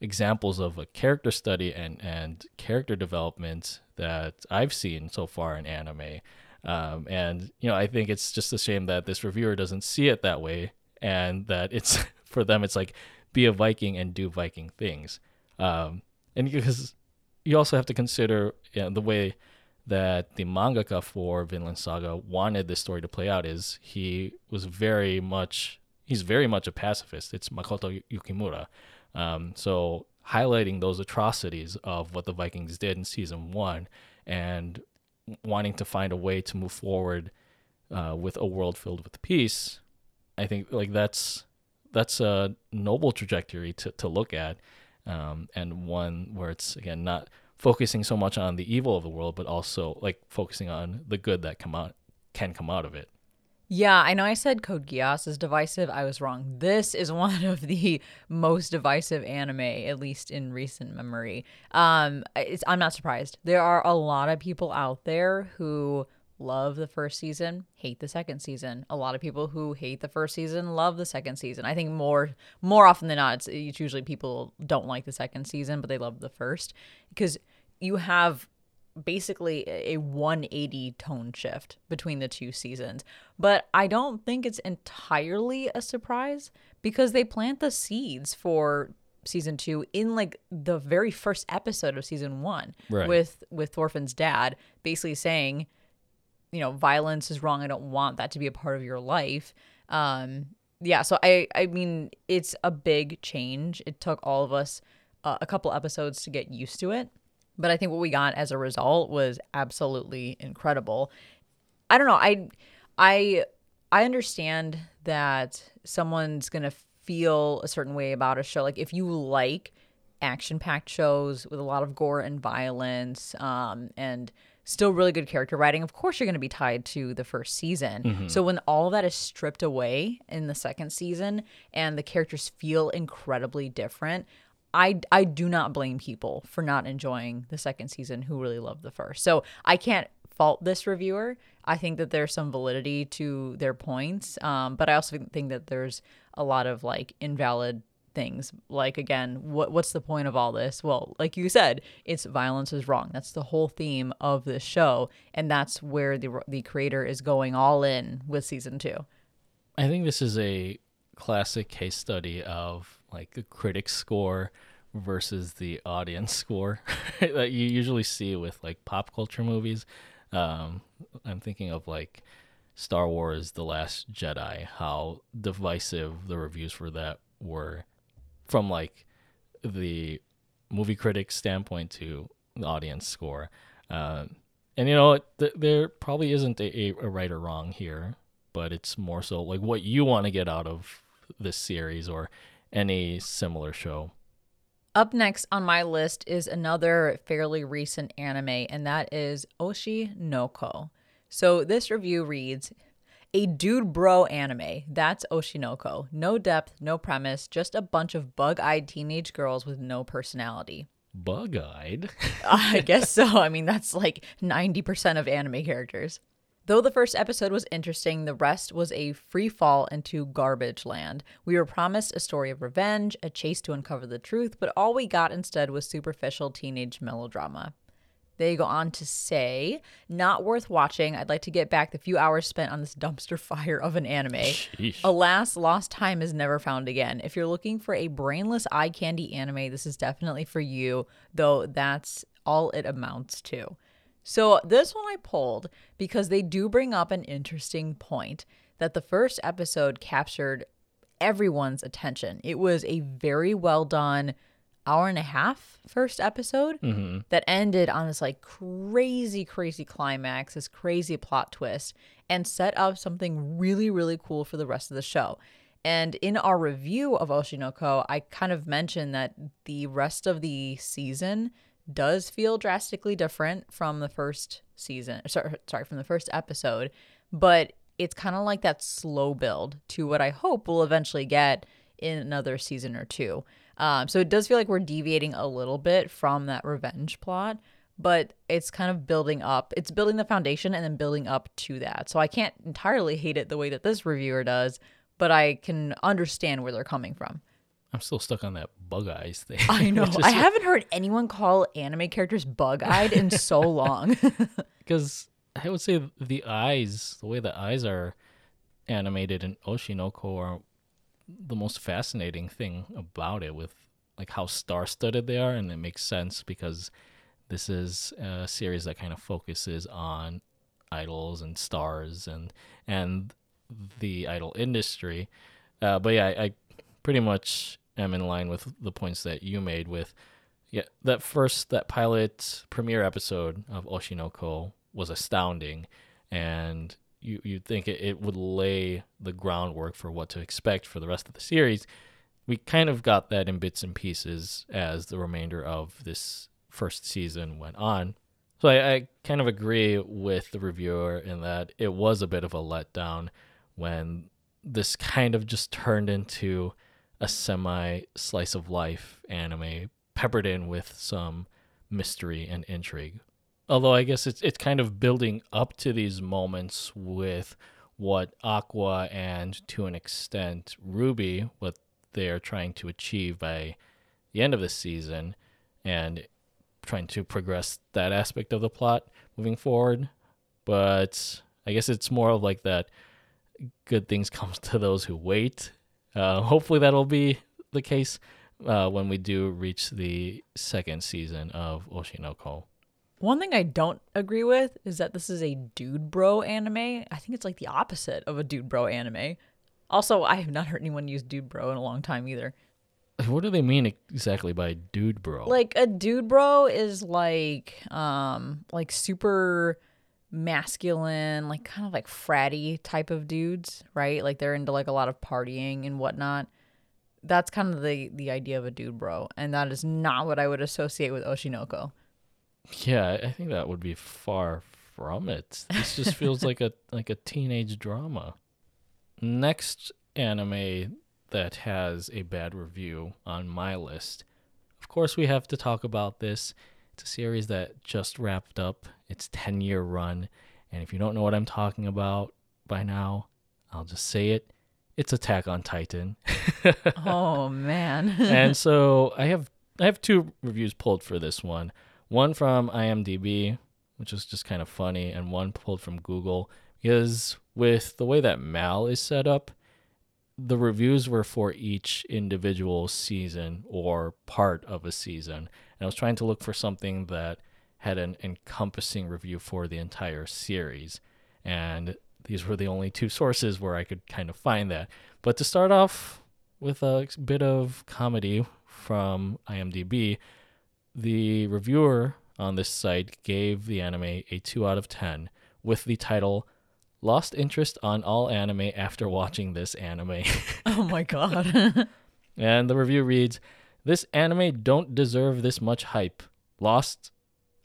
examples of a character study and and character development that i've seen so far in anime. Um, and you know i think it's just a shame that this reviewer doesn't see it that way and that it's <laughs> for them it's like be a viking and do viking things. Um, and because you also have to consider the way that the mangaka for Vinland Saga wanted this story to play out is he was very much he's very much a pacifist. It's Makoto Yukimura. Um, so highlighting those atrocities of what the Vikings did in season one and wanting to find a way to move forward uh, with a world filled with peace, I think like that's that's a noble trajectory to, to look at um, and one where it's again not focusing so much on the evil of the world, but also like focusing on the good that come out can come out of it. Yeah, I know I said Code Geass is divisive. I was wrong. This is <laughs> one of the most divisive anime, at least in recent memory. Um, I'm not surprised. There are a lot of people out there who love the first season, hate the second season. A lot of people who hate the first season love the second season. I think more more often than not, it's, it's usually people don't like the second season, but they love the first because you have basically a 180 tone shift between the two seasons. But I don't think it's entirely a surprise because they plant the seeds for season 2 in like the very first episode of season 1 right. with with Thorfinn's dad basically saying you know, violence is wrong. I don't want that to be a part of your life. Um, yeah, so I I mean, it's a big change. It took all of us uh, a couple episodes to get used to it, but I think what we got as a result was absolutely incredible. I don't know. I I I understand that someone's going to feel a certain way about a show like if you like action-packed shows with a lot of gore and violence um and still really good character writing. Of course, you're going to be tied to the first season. Mm-hmm. So when all that is stripped away in the second season and the characters feel incredibly different, I, I do not blame people for not enjoying the second season who really loved the first. So I can't fault this reviewer. I think that there's some validity to their points, um, but I also think that there's a lot of like invalid things like again what what's the point of all this? Well like you said it's violence is wrong. That's the whole theme of this show and that's where the the creator is going all in with season 2 i think this is a classic case study of like the critic score versus the audience score <laughs> that you usually see with like pop culture movies. Um i'm thinking of like Star Wars The Last Jedi, how divisive the reviews for that were from like the movie critic standpoint to the audience score. Uh, and you know, th- there probably isn't a, a right or wrong here, but it's more so like what you want to get out of this series or any similar show. Up next on my list is another fairly recent anime, and that is Oshi no Ko. So this review reads a dude bro anime. That's Oshi no Ko. No depth, no premise, just a bunch of bug eyed teenage girls with no personality. Bug eyed? <laughs> I guess so. I mean, that's like 90% of anime characters. Though the first episode was interesting, the rest was a free fall into garbage land. We were promised a story of revenge, a chase to uncover the truth, but all we got instead was superficial teenage melodrama. They go on to say, not worth watching. I'd like to get back the few hours spent on this dumpster <laughs> fire of an anime. Sheesh. Alas, lost time is never found again. If you're looking for a brainless eye candy anime, this is definitely for you, though that's all it amounts to. So, this one I pulled because they do bring up an interesting point that the first episode captured everyone's attention. It was a very well done hour and a half first episode mm-hmm. that ended on this like crazy, crazy climax, this crazy plot twist, and set up something really, really cool for the rest of the show. And in our review of Oshi no Ko, I kind of mentioned that the rest of the season does feel drastically different from the first season. Sorry, sorry from the first episode, but it's kind of like that slow build to what I hope we'll eventually get in another season or two. Um, so it does feel like we're deviating a little bit from that revenge plot, but it's kind of building up. It's building the foundation and then building up to that. So I can't entirely hate it the way that this reviewer does, but I can understand where they're coming from. I'm still stuck on that bug eyes thing. I <laughs> know. I haven't heard anyone call anime characters bug eyed in <laughs> so long. <laughs> Because I would say the eyes, the way the eyes are animated in Oshi no Ko are the most fascinating thing about it with like how star-studded they are and it makes sense because this is a series that kind of focuses on idols and stars and and the idol industry. Uh, but yeah I, I pretty much am in line with the points that you made with yeah that first that pilot premiere episode of Oshi no Ko was astounding. And you you'd think it, it would lay the groundwork for what to expect for the rest of the series. We kind of got that in bits and pieces as the remainder of this first season went on. So I, I kind of agree with the reviewer in that it was a bit of a letdown when this kind of just turned into a semi slice of life anime peppered in with some mystery and intrigue although I guess it's it's kind of building up to these moments with what Aqua and to an extent Ruby what they're trying to achieve by the end of the season and trying to progress that aspect of the plot moving forward but I guess it's more of like that good things <laughs> comes to those who wait uh, hopefully that'll be the case uh, when we do reach the second season of Oshi no Ko. One thing I don't agree with is that this is a dude bro anime. I think it's like the opposite of a dude bro anime. Also, I have not heard anyone use dude bro in a long time either. What do they mean exactly by dude bro? Like a dude bro is like um like super masculine, like kind of like fratty type of dudes, right? Like they're into like a lot of partying and whatnot. That's kind of the the idea of a dude bro, and that is not what I would associate with Oshi no Ko. Yeah, I think that would be far from it. This just feels like a <laughs> like a teenage drama. Next anime that has a bad review on my list. Of course, we have to talk about this. It's a series that just wrapped up its 10 year run. And if you don't know what I'm talking about by now, I'll just say it. It's Attack on Titan. <laughs> oh man. <laughs> and so I have I have two reviews pulled for this one. One from IMDb, which is just kind of funny, and one pulled from Google. Because with the way that MAL is set up, the reviews were for each individual season or part of a season. And I was trying to look for something that had an encompassing review for the entire series. And these were the only two sources where I could kind of find that. But to start off with a bit of comedy from IMDb, the reviewer on this site gave the anime a 2 out of 10 with the title Lost Interest on All Anime After Watching This Anime. <laughs> oh my god. <laughs> and the review reads This anime don't deserve this much hype. Lost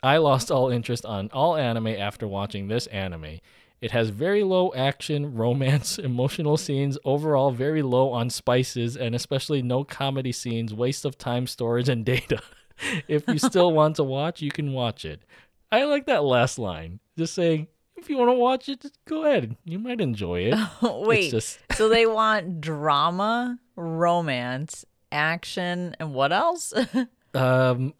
I lost all interest on all anime after watching this anime. It has very low action, romance, emotional scenes, overall very low on spices, and especially no comedy scenes, waste of time, storage, and data. <laughs> <laughs> if you still want to watch, you can watch it. I like that last line. Just saying, if you want to watch it, just go ahead. You might enjoy it. <laughs> Wait, just... <laughs> so they want drama, romance, action, and what else? um,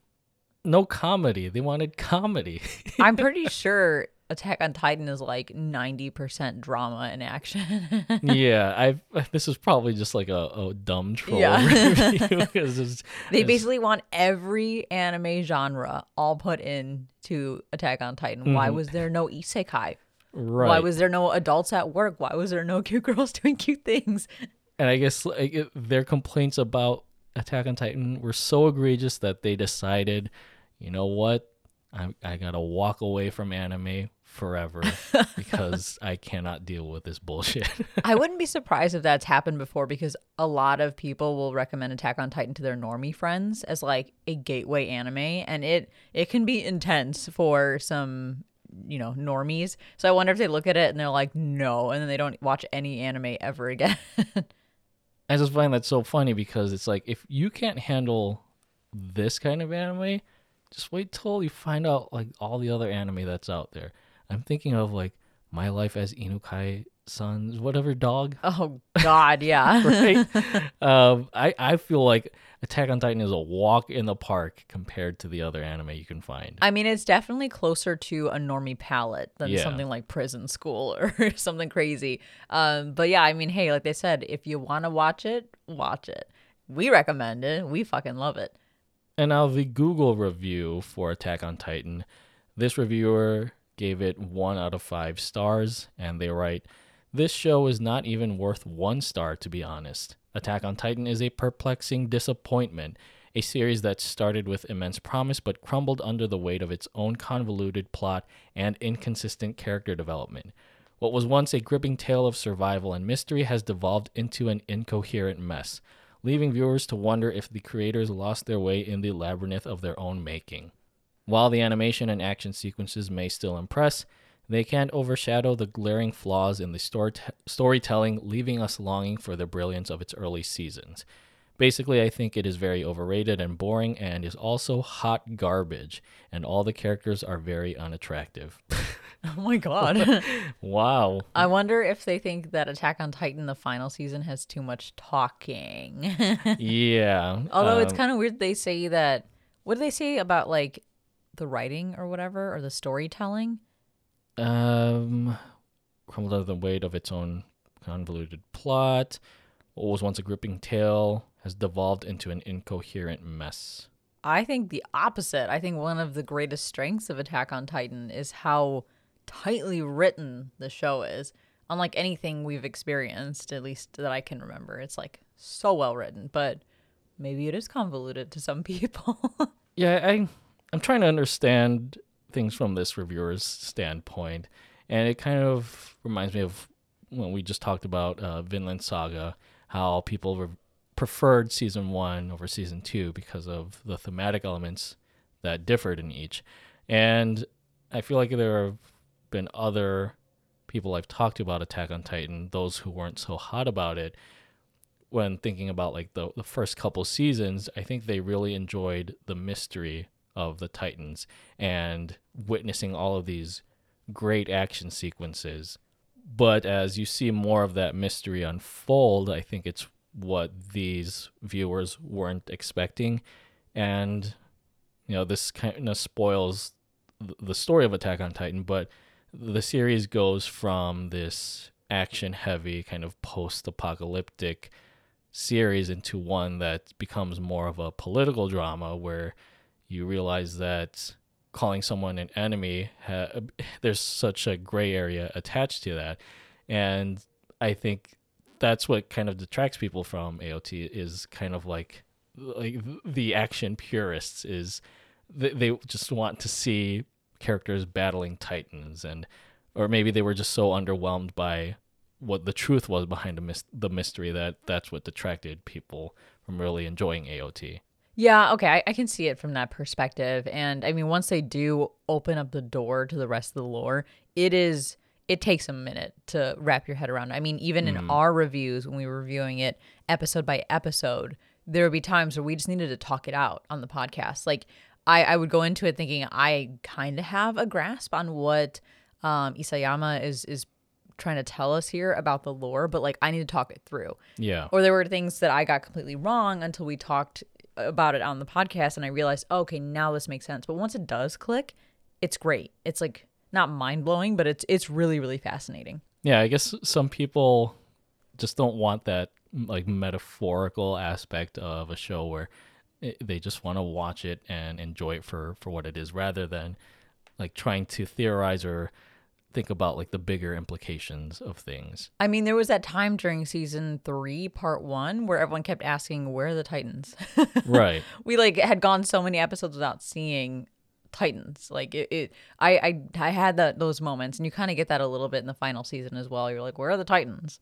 no comedy. They wanted comedy. I'm pretty sure Attack on Titan is like 90% drama and action. <laughs> yeah, I this is probably just like a, a dumb troll yeah. review. <laughs> It's, they basically want every anime genre all put into Attack on Titan. Mm-hmm. Why was there no isekai? Right. Why was there no adults at work? Why was there no <laughs> cute girls doing cute things? And I guess like, it, their complaints about Attack on Titan were so egregious that they decided, you know what? I, I gotta walk away from anime forever <laughs> because I cannot deal with this bullshit. <laughs> I wouldn't be surprised if that's happened before because a lot of people will recommend Attack on Titan to their normie friends as like a gateway anime and it it can be intense for some you know normies. So I wonder if they look at it and they're like no and then they don't watch any anime ever again. <laughs> I just find that so funny because it's like if you can't handle this kind of anime, just wait till you find out like all the other anime that's out there. I'm thinking of like My Life as Inukai Sons, whatever dog. <laughs> oh god, yeah. <laughs> right? <laughs> um, I I feel like Attack on Titan is a walk in the park compared to the other anime you can find. I mean, it's definitely closer to a normie palette than Yeah. something like Prison School or something crazy. Um, but yeah, I mean, hey, like they said, if you want to watch it, watch it. We recommend it. We fucking love it. And now the Google review for Attack on Titan. This reviewer gave it one out of five stars, and they write, This show is not even worth one star, to be honest. Attack on Titan is a perplexing disappointment, a series that started with immense promise but crumbled under the weight of its own convoluted plot and inconsistent character development. What was once a gripping tale of survival and mystery has devolved into an incoherent mess, leaving viewers to wonder if the creators lost their way in the labyrinth of their own making. While the animation and action sequences may still impress, they can't overshadow the glaring flaws in the story storytelling, leaving us longing for the brilliance of its early seasons. Basically, I think it is very overrated and boring and is also hot garbage, and all the characters are very unattractive. <laughs> Oh my god. <laughs> wow. I wonder if they think that Attack on Titan, the final season, has too much talking. <laughs> Yeah. Although it's um, kind of weird they say that. What do they say about like the writing or whatever or the storytelling? Um, crumbled under the weight of its own convoluted plot. What was once a gripping tale has devolved into an incoherent mess. I think the opposite. I think one of the greatest strengths of Attack on Titan is how tightly written the show is. Unlike anything we've experienced, at least that I can remember, it's like so well written, but maybe it is convoluted to some <laughs> people. Yeah, I I'm trying to understand things from this reviewer's standpoint, and it kind of reminds me of when we just talked about uh, Vinland Saga, how people re- preferred season one over season two because of the thematic elements that differed in each, and I feel like there have been other people I've talked to about Attack on Titan, those who weren't so hot about it, when thinking about like the, the first couple seasons, I think they really enjoyed the mystery of the Titans and witnessing all of these great action sequences. But as you see more of that mystery unfold, I think it's what these viewers weren't expecting. And, you know, this kind of spoils the story of Attack on Titan, but the series goes from this action heavy, kind of post apocalyptic series into one that becomes more of a political drama where you realize that calling someone an enemy ha- there's such a gray area attached to that and i think that's what kind of detracts people from aot is kind of like like the action purists is they, they just want to see characters battling titans and or maybe they were just so underwhelmed by what the truth was behind the, the mystery that that's what detracted people from really enjoying AOT. Yeah, okay, I, I can see it from that perspective. And I mean, once they do open up the door to the rest of the lore, it is it takes a minute to wrap your head around. I mean, even in our reviews when we were reviewing it episode by episode, there would be times where we just needed to talk it out on the podcast. Like I, I would go into it thinking I kind of have a grasp on what um, Isayama is is trying to tell us here about the lore, but like I need to talk it through Yeah. or there were things that I got completely wrong until we talked about it on the podcast and I realized, oh, okay, now this makes sense. But once it does click, it's great. It's like not mind blowing, but it's it's really really fascinating. Yeah, I guess some people just don't want that like metaphorical aspect of a show where it, they just want to watch it and enjoy it for for what it is rather than like trying to theorize or think about like the bigger implications of things. I mean, there was that time during season three, part one, where everyone kept asking, "Where are the Titans?" <laughs> right. we like had gone so many episodes without seeing Titans. Like it, it I, I I had that those moments, and you kind of get that a little bit in the final season as well. You're like, where are the Titans?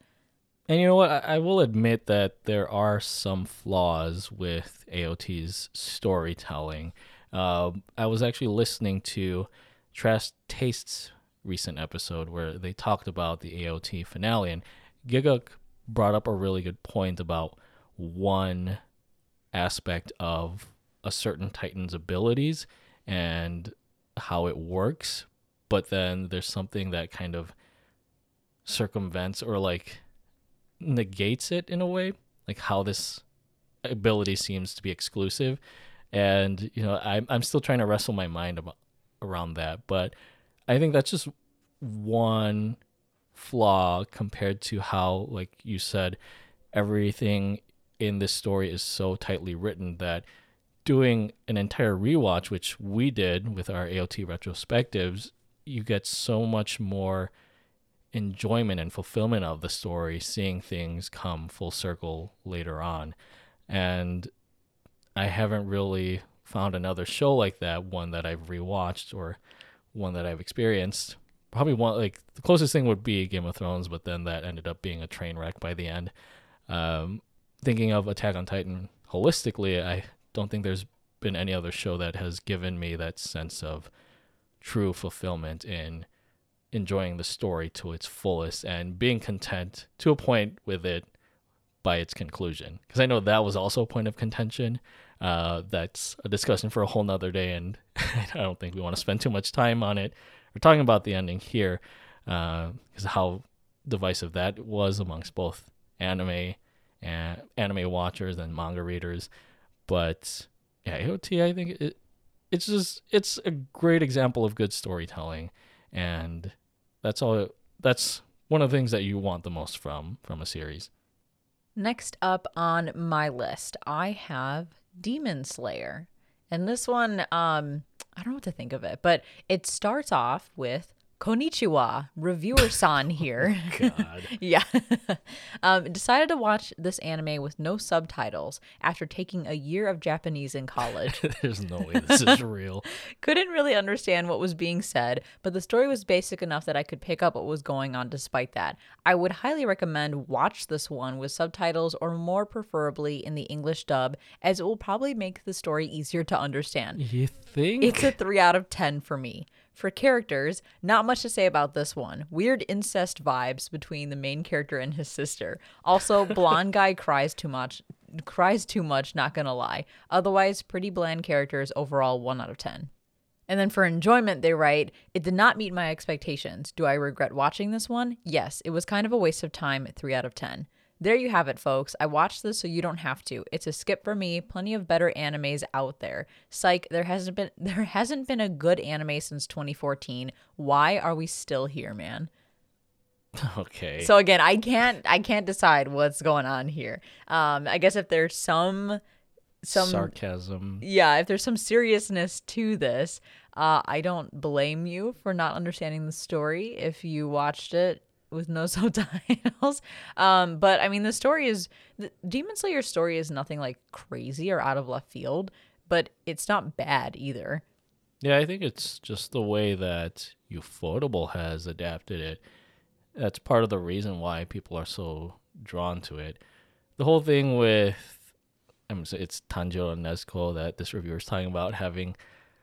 And you know what? I, I will admit that there are some flaws with AOT's storytelling. Uh, I was actually listening to Trash Taste's recent episode where they talked about the AOT finale, and Giga brought up a really good point about one aspect of a certain Titan's abilities and how it works, but then there's something that kind of circumvents or like negates it in a way, like how this ability seems to be exclusive. And you know, I'm I'm still trying to wrestle my mind about, around that, but I think that's just one flaw compared to how, like you said, everything in this story is so tightly written that doing an entire rewatch, which we did with our AOT retrospectives, you get so much more enjoyment and fulfillment of the story, seeing things come full circle later on. And I haven't really found another show like that, one that I've rewatched or one that I've experienced. Probably one like the closest thing would be Game of Thrones, but then that ended up being a train wreck by the end. Um, thinking of Attack on Titan holistically, I don't think there's been any other show that has given me that sense of true fulfillment in enjoying the story to its fullest and being content to a point with it by its conclusion. Because I know that was also a point of contention. Uh, that's a discussion for a whole nother day, and <laughs> I don't think we want to spend too much time on it. We're talking about the ending here, because uh, how divisive that was amongst both anime and anime watchers and manga readers. But yeah, AOT, I think it, it's just it's a great example of good storytelling, and that's all. That's one of the things that you want the most from from a series. Next up on my list, I have Demon Slayer, and this one, um, I don't know what to think of it, but it starts off with Konnichiwa, reviewer <laughs> san here. Oh, God. <laughs> yeah. <laughs> um, decided to watch this anime with no subtitles after taking a year of Japanese in college. There's no way this is real. Couldn't really understand what was being said, but the story was basic enough that I could pick up what was going on despite that. I would highly recommend watch this one with subtitles or more preferably in the English dub, as it will probably make the story easier to understand. You think? It's a 3 out of 10 for me. For characters, not much to say about this one. Weird incest vibes between the main character and his sister. Also, <laughs> blonde guy cries too much. Cries too much, not gonna lie. Otherwise, pretty bland characters, overall 1 out of 10. And then for enjoyment, they write, It did not meet my expectations. Do I regret watching this one? Yes, it was kind of a waste of time, 3 out of 10. There you have it, folks. I watched this so you don't have to. It's a skip for me. Plenty of better animes out there. Psych, there hasn't been <laughs> there hasn't been a good anime since 2014. Why are we still here, man? <laughs> Okay. So again, I can't I can't decide what's going on here. Um I guess if there's some some sarcasm. Yeah, if there's some seriousness to this, uh I don't blame you for not understanding the story if you watched it with no <laughs> subtitles. Um, but I mean, the story is the Demon Slayer story is nothing like crazy or out of left field, but it's not bad either. Yeah, I think it's just the way that Ufotable has adapted it. That's part of the reason why people are so drawn to it. The whole thing with, I'm say it's Tanjiro and Nezuko that this reviewer is talking about having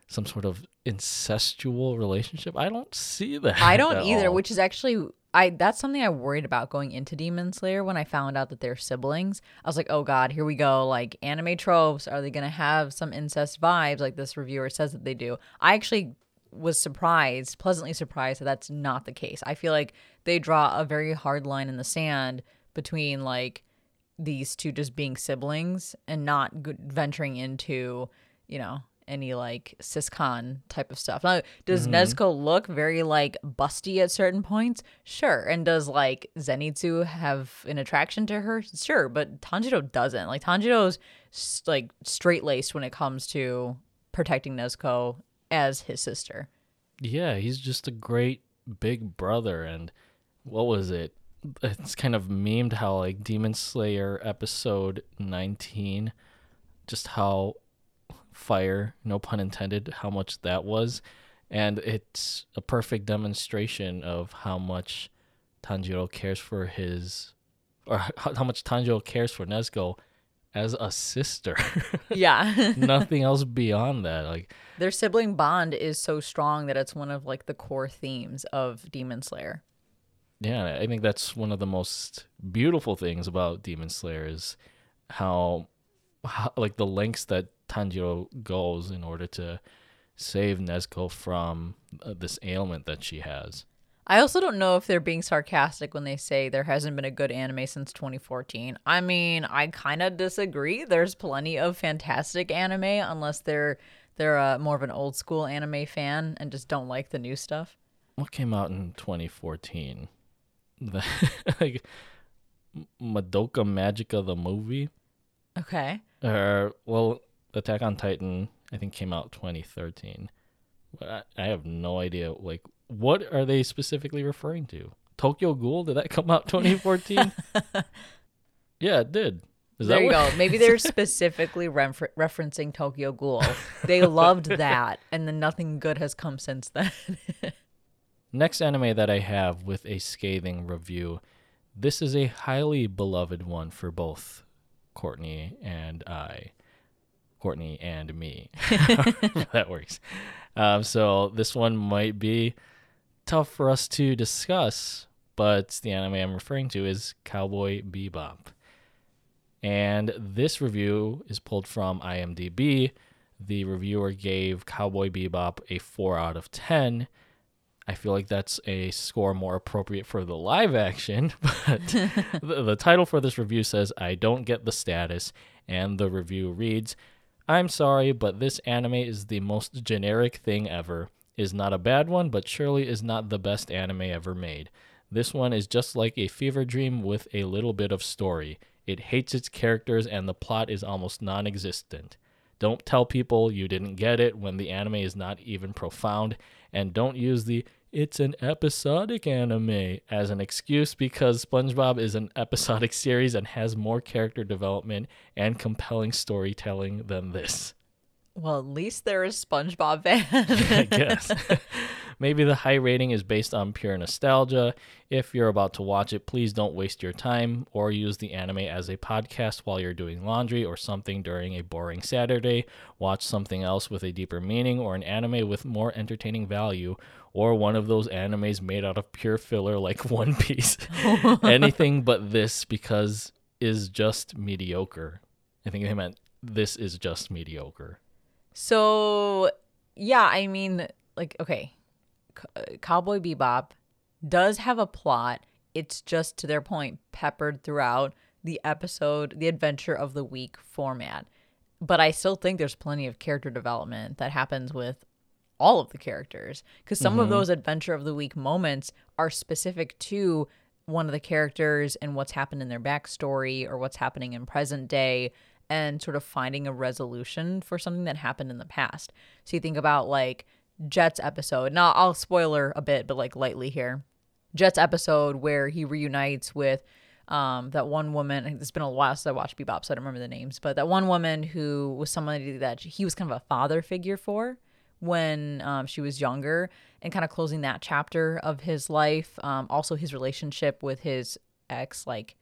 some sort of incestual relationship. I don't see that. I don't either, all. which is actually I that's something I worried about going into Demon Slayer when I found out that they're siblings. I was like, "Oh god, here we go. Like anime tropes, are they going to have some incest vibes like this reviewer says that they do?" I actually was surprised, pleasantly surprised that that's not the case. I feel like they draw a very hard line in the sand between like these two just being siblings and not g- venturing into, you know, any like siscon type of stuff. Now, does mm-hmm. Nezuko look very like busty at certain points? Sure. And does like Zenitsu have an attraction to her? Sure. But Tanjiro doesn't. Like Tanjiro's like straight laced when it comes to protecting Nezuko as his sister. Yeah, he's just a great big brother. And what was it? It's kind of memed how, like, Demon Slayer episode 19, just how fire, no pun intended, how much that was. And it's a perfect demonstration of how much Tanjiro cares for his, or how how much Tanjiro cares for Nezuko as a sister. <laughs> Yeah. Nothing <laughs> else beyond that. Like, Their sibling bond is so strong that it's one of like the core themes of Demon Slayer. yeah, I think that's one of the most beautiful things about Demon Slayer is how, how like the lengths that Tanjiro goes in order to save Nezuko from uh, this ailment that she has. I also don't know if they're being sarcastic when they say there hasn't been a good anime since 2014. I mean, I kind of disagree. There's plenty of fantastic anime unless they're they're uh, more of an old school anime fan and just don't like the new stuff. What came out in 2014? The <laughs> like Madoka Magica the movie, Okay. or well, Attack on Titan I think came out 2013. But I, I have no idea. Like, what are they specifically referring to? Tokyo Ghoul? Did that come out <laughs> 2014? yeah, it did. Is there you go. <laughs> Maybe they're specifically refer- referencing Tokyo Ghoul. They loved that, and then nothing good has come since then. <laughs> Next anime that I have with a scathing review. This is a highly beloved one for both Courtney and I. Courtney and me. <laughs> <laughs> that works. Um, so this one might be tough for us to discuss, but the anime I'm referring to is Cowboy Bebop. And this review is pulled from IMDb. The reviewer gave Cowboy Bebop a 4 out of 10. I feel like that's a score more appropriate for the live action, <laughs> but the, the title for this review says, I don't get the status. And the review reads, I'm sorry, but this anime is the most generic thing ever. Is not a bad one, but surely is not the best anime ever made. This one is just like a fever dream with a little bit of story. It hates its characters and the plot is almost non existent. Don't tell people you didn't get it when the anime is not even profound, and don't use the it's an episodic anime as an excuse because SpongeBob is an episodic <laughs> series and has more character development and compelling storytelling than this. well, at least they're SpongeBob <laughs> fan. I guess. <laughs> Maybe the high rating is based on pure nostalgia. If you're about to watch it, please don't waste your time or use the anime as a podcast while you're doing laundry or something during a boring Saturday. Watch something else with a deeper meaning or an anime with more entertaining value or one of those animes made out of pure filler like <laughs> One Piece. <laughs> Anything but this because is just mediocre. I think they meant this is just mediocre. So, yeah, I mean, like, okay, Cowboy Bebop does have a plot. It's just to their point, peppered throughout the episode, the adventure of the week format. But I still think there's plenty of character development that happens with all of the characters because some of mm-hmm. those adventure of the week moments are specific to one of the characters and what's happened in their backstory or what's happening in present day and sort of finding a resolution for something that happened in the past. So you think about like Jet's episode. Now I'll spoiler a bit, but like lightly here. Jet's episode where he reunites with um, that one woman. It's been a while since I watched Bebop, so I don't remember the names. But that one woman who was somebody that he was kind of a father figure for when um, she was younger, and kind of closing that chapter of his life. Um, also, his relationship with his ex, like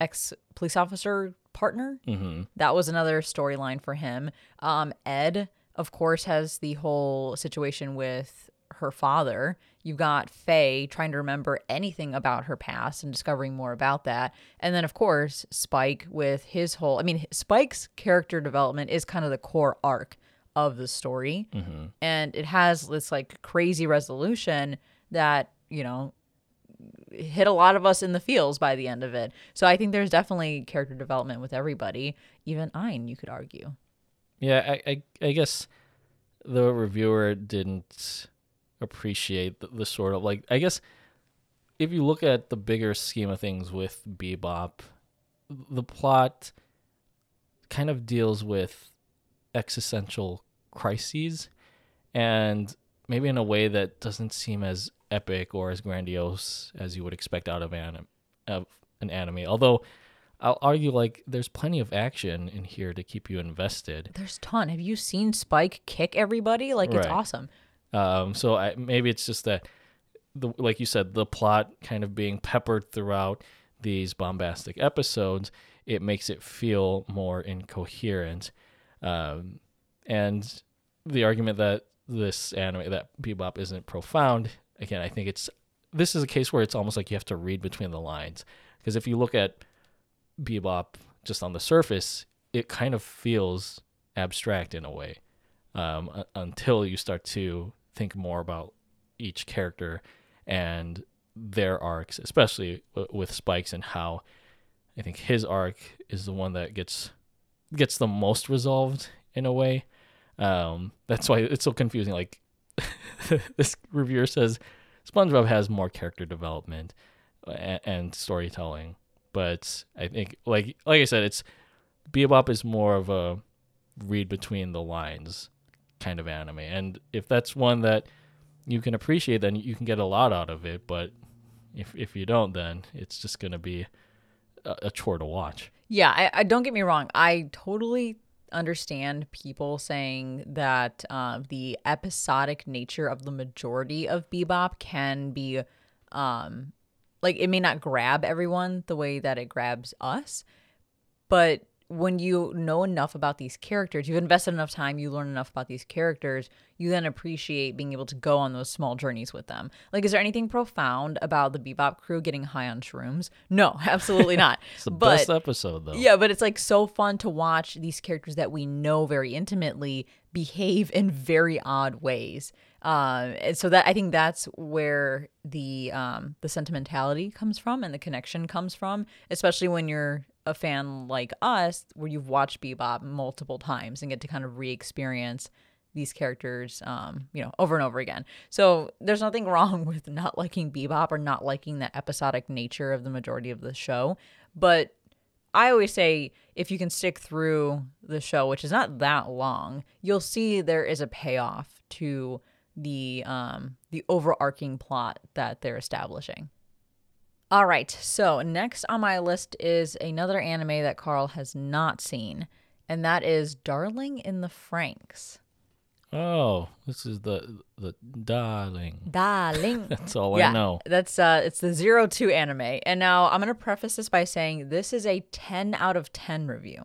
ex police officer partner. Mm-hmm. That was another storyline for him. Um, Ed, of course, has the whole situation with her father. You've got Faye trying to remember anything about her past and discovering more about that. And then, of course, Spike with his whole. I mean, Spike's character development is kind of the core arc of the story. Mm-hmm. And it has this like crazy resolution that, you know, hit a lot of us in the feels by the end of it. So I think there's definitely character development with everybody, even Ein, you could argue. Yeah, I, I, I guess the reviewer didn't appreciate the, the sort of like I guess if you look at the bigger scheme of things with Bebop, the plot kind of deals with existential crises and maybe in a way that doesn't seem as epic or as grandiose as you would expect out of, anim- of an anime. Although I'll argue like there's plenty of action in here to keep you invested. There's ton. Have you seen Spike kick everybody? Like it's Right. awesome. Um, so I, maybe it's just that, the like you said, the plot kind of being peppered throughout these bombastic episodes, it makes it feel more incoherent. Um, and the argument that this anime that Bebop isn't profound, again, I think it's this is a case where it's almost like you have to read between the lines because if you look at Bebop just on the surface, it kind of feels abstract in a way um, until you start to think more about each character and their arcs, especially with Spikes and how I think his arc is the one that gets gets the most resolved in a way. Um, that's why it's so confusing. Like <laughs> this reviewer says, SpongeBob has more character development and, and storytelling, but I think like like I said, it's Bebop is more of a read between the lines kind of anime, and if that's one that you can appreciate, then you can get a lot out of it. But if if you don't, then it's just gonna be a, a chore to watch. Yeah, I, I don't get me wrong. I totally understand people saying that uh, the episodic nature of the majority of Bebop can be, um, like it may not grab everyone the way that it grabs us, but when you know enough about these characters, you've invested enough time, you learn enough about these characters, you then appreciate being able to go on those small journeys with them. Like, is there anything profound about the Bebop crew getting high on shrooms? No, <laughs> absolutely not. <laughs> It's the but best episode though. yeah, but it's like so fun to watch these characters that we know very intimately behave in very odd ways. Um, and so that I think that's where the um, the sentimentality comes from and the connection comes from, especially when you're a fan like us, where you've watched Bebop multiple times and get to kind of re-experience these characters, um, you know, over and over again. So there's nothing <laughs> wrong with not liking Bebop or not liking the episodic nature of the majority of the show, but I always say if you can stick through the show, which is not that long, you'll see there is a payoff to the um the overarching plot that they're establishing. All right, so next on my list is another anime that Carl has not seen, and that is Darling in the Franxx. Oh, this is the the darling. Darling. <laughs> That's all yeah, I know. That's uh it's the zero two anime. And now I'm gonna preface this by saying this is a ten out of ten review.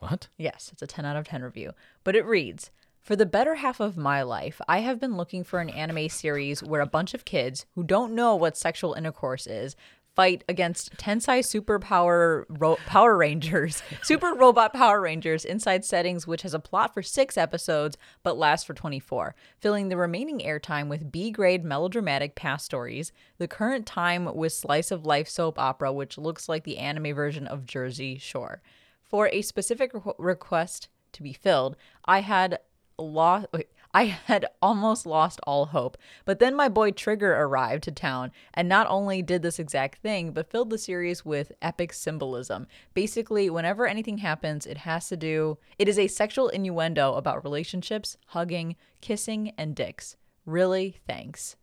What? Yes, it's a 10 out of 10 review. But it reads For the better half of my life, I have been looking for an anime series where a bunch of kids who don't know what sexual intercourse is fight against Tensai Superpower Ro- Power Rangers, <laughs> Super Robot Power Rangers inside settings, which has a plot for six episodes but lasts for 24, filling the remaining airtime with B grade melodramatic past stories, the current time with slice of life soap opera, which looks like the anime version of Jersey Shore. For a specific requ- request to be filled, I had lost. I had almost lost all hope. But then my boy Trigger arrived to town and not only did this exact thing, but filled the series with epic symbolism. Basically, whenever anything happens, it has to do, it is a sexual innuendo about relationships, hugging, kissing, and dicks. Really, thanks.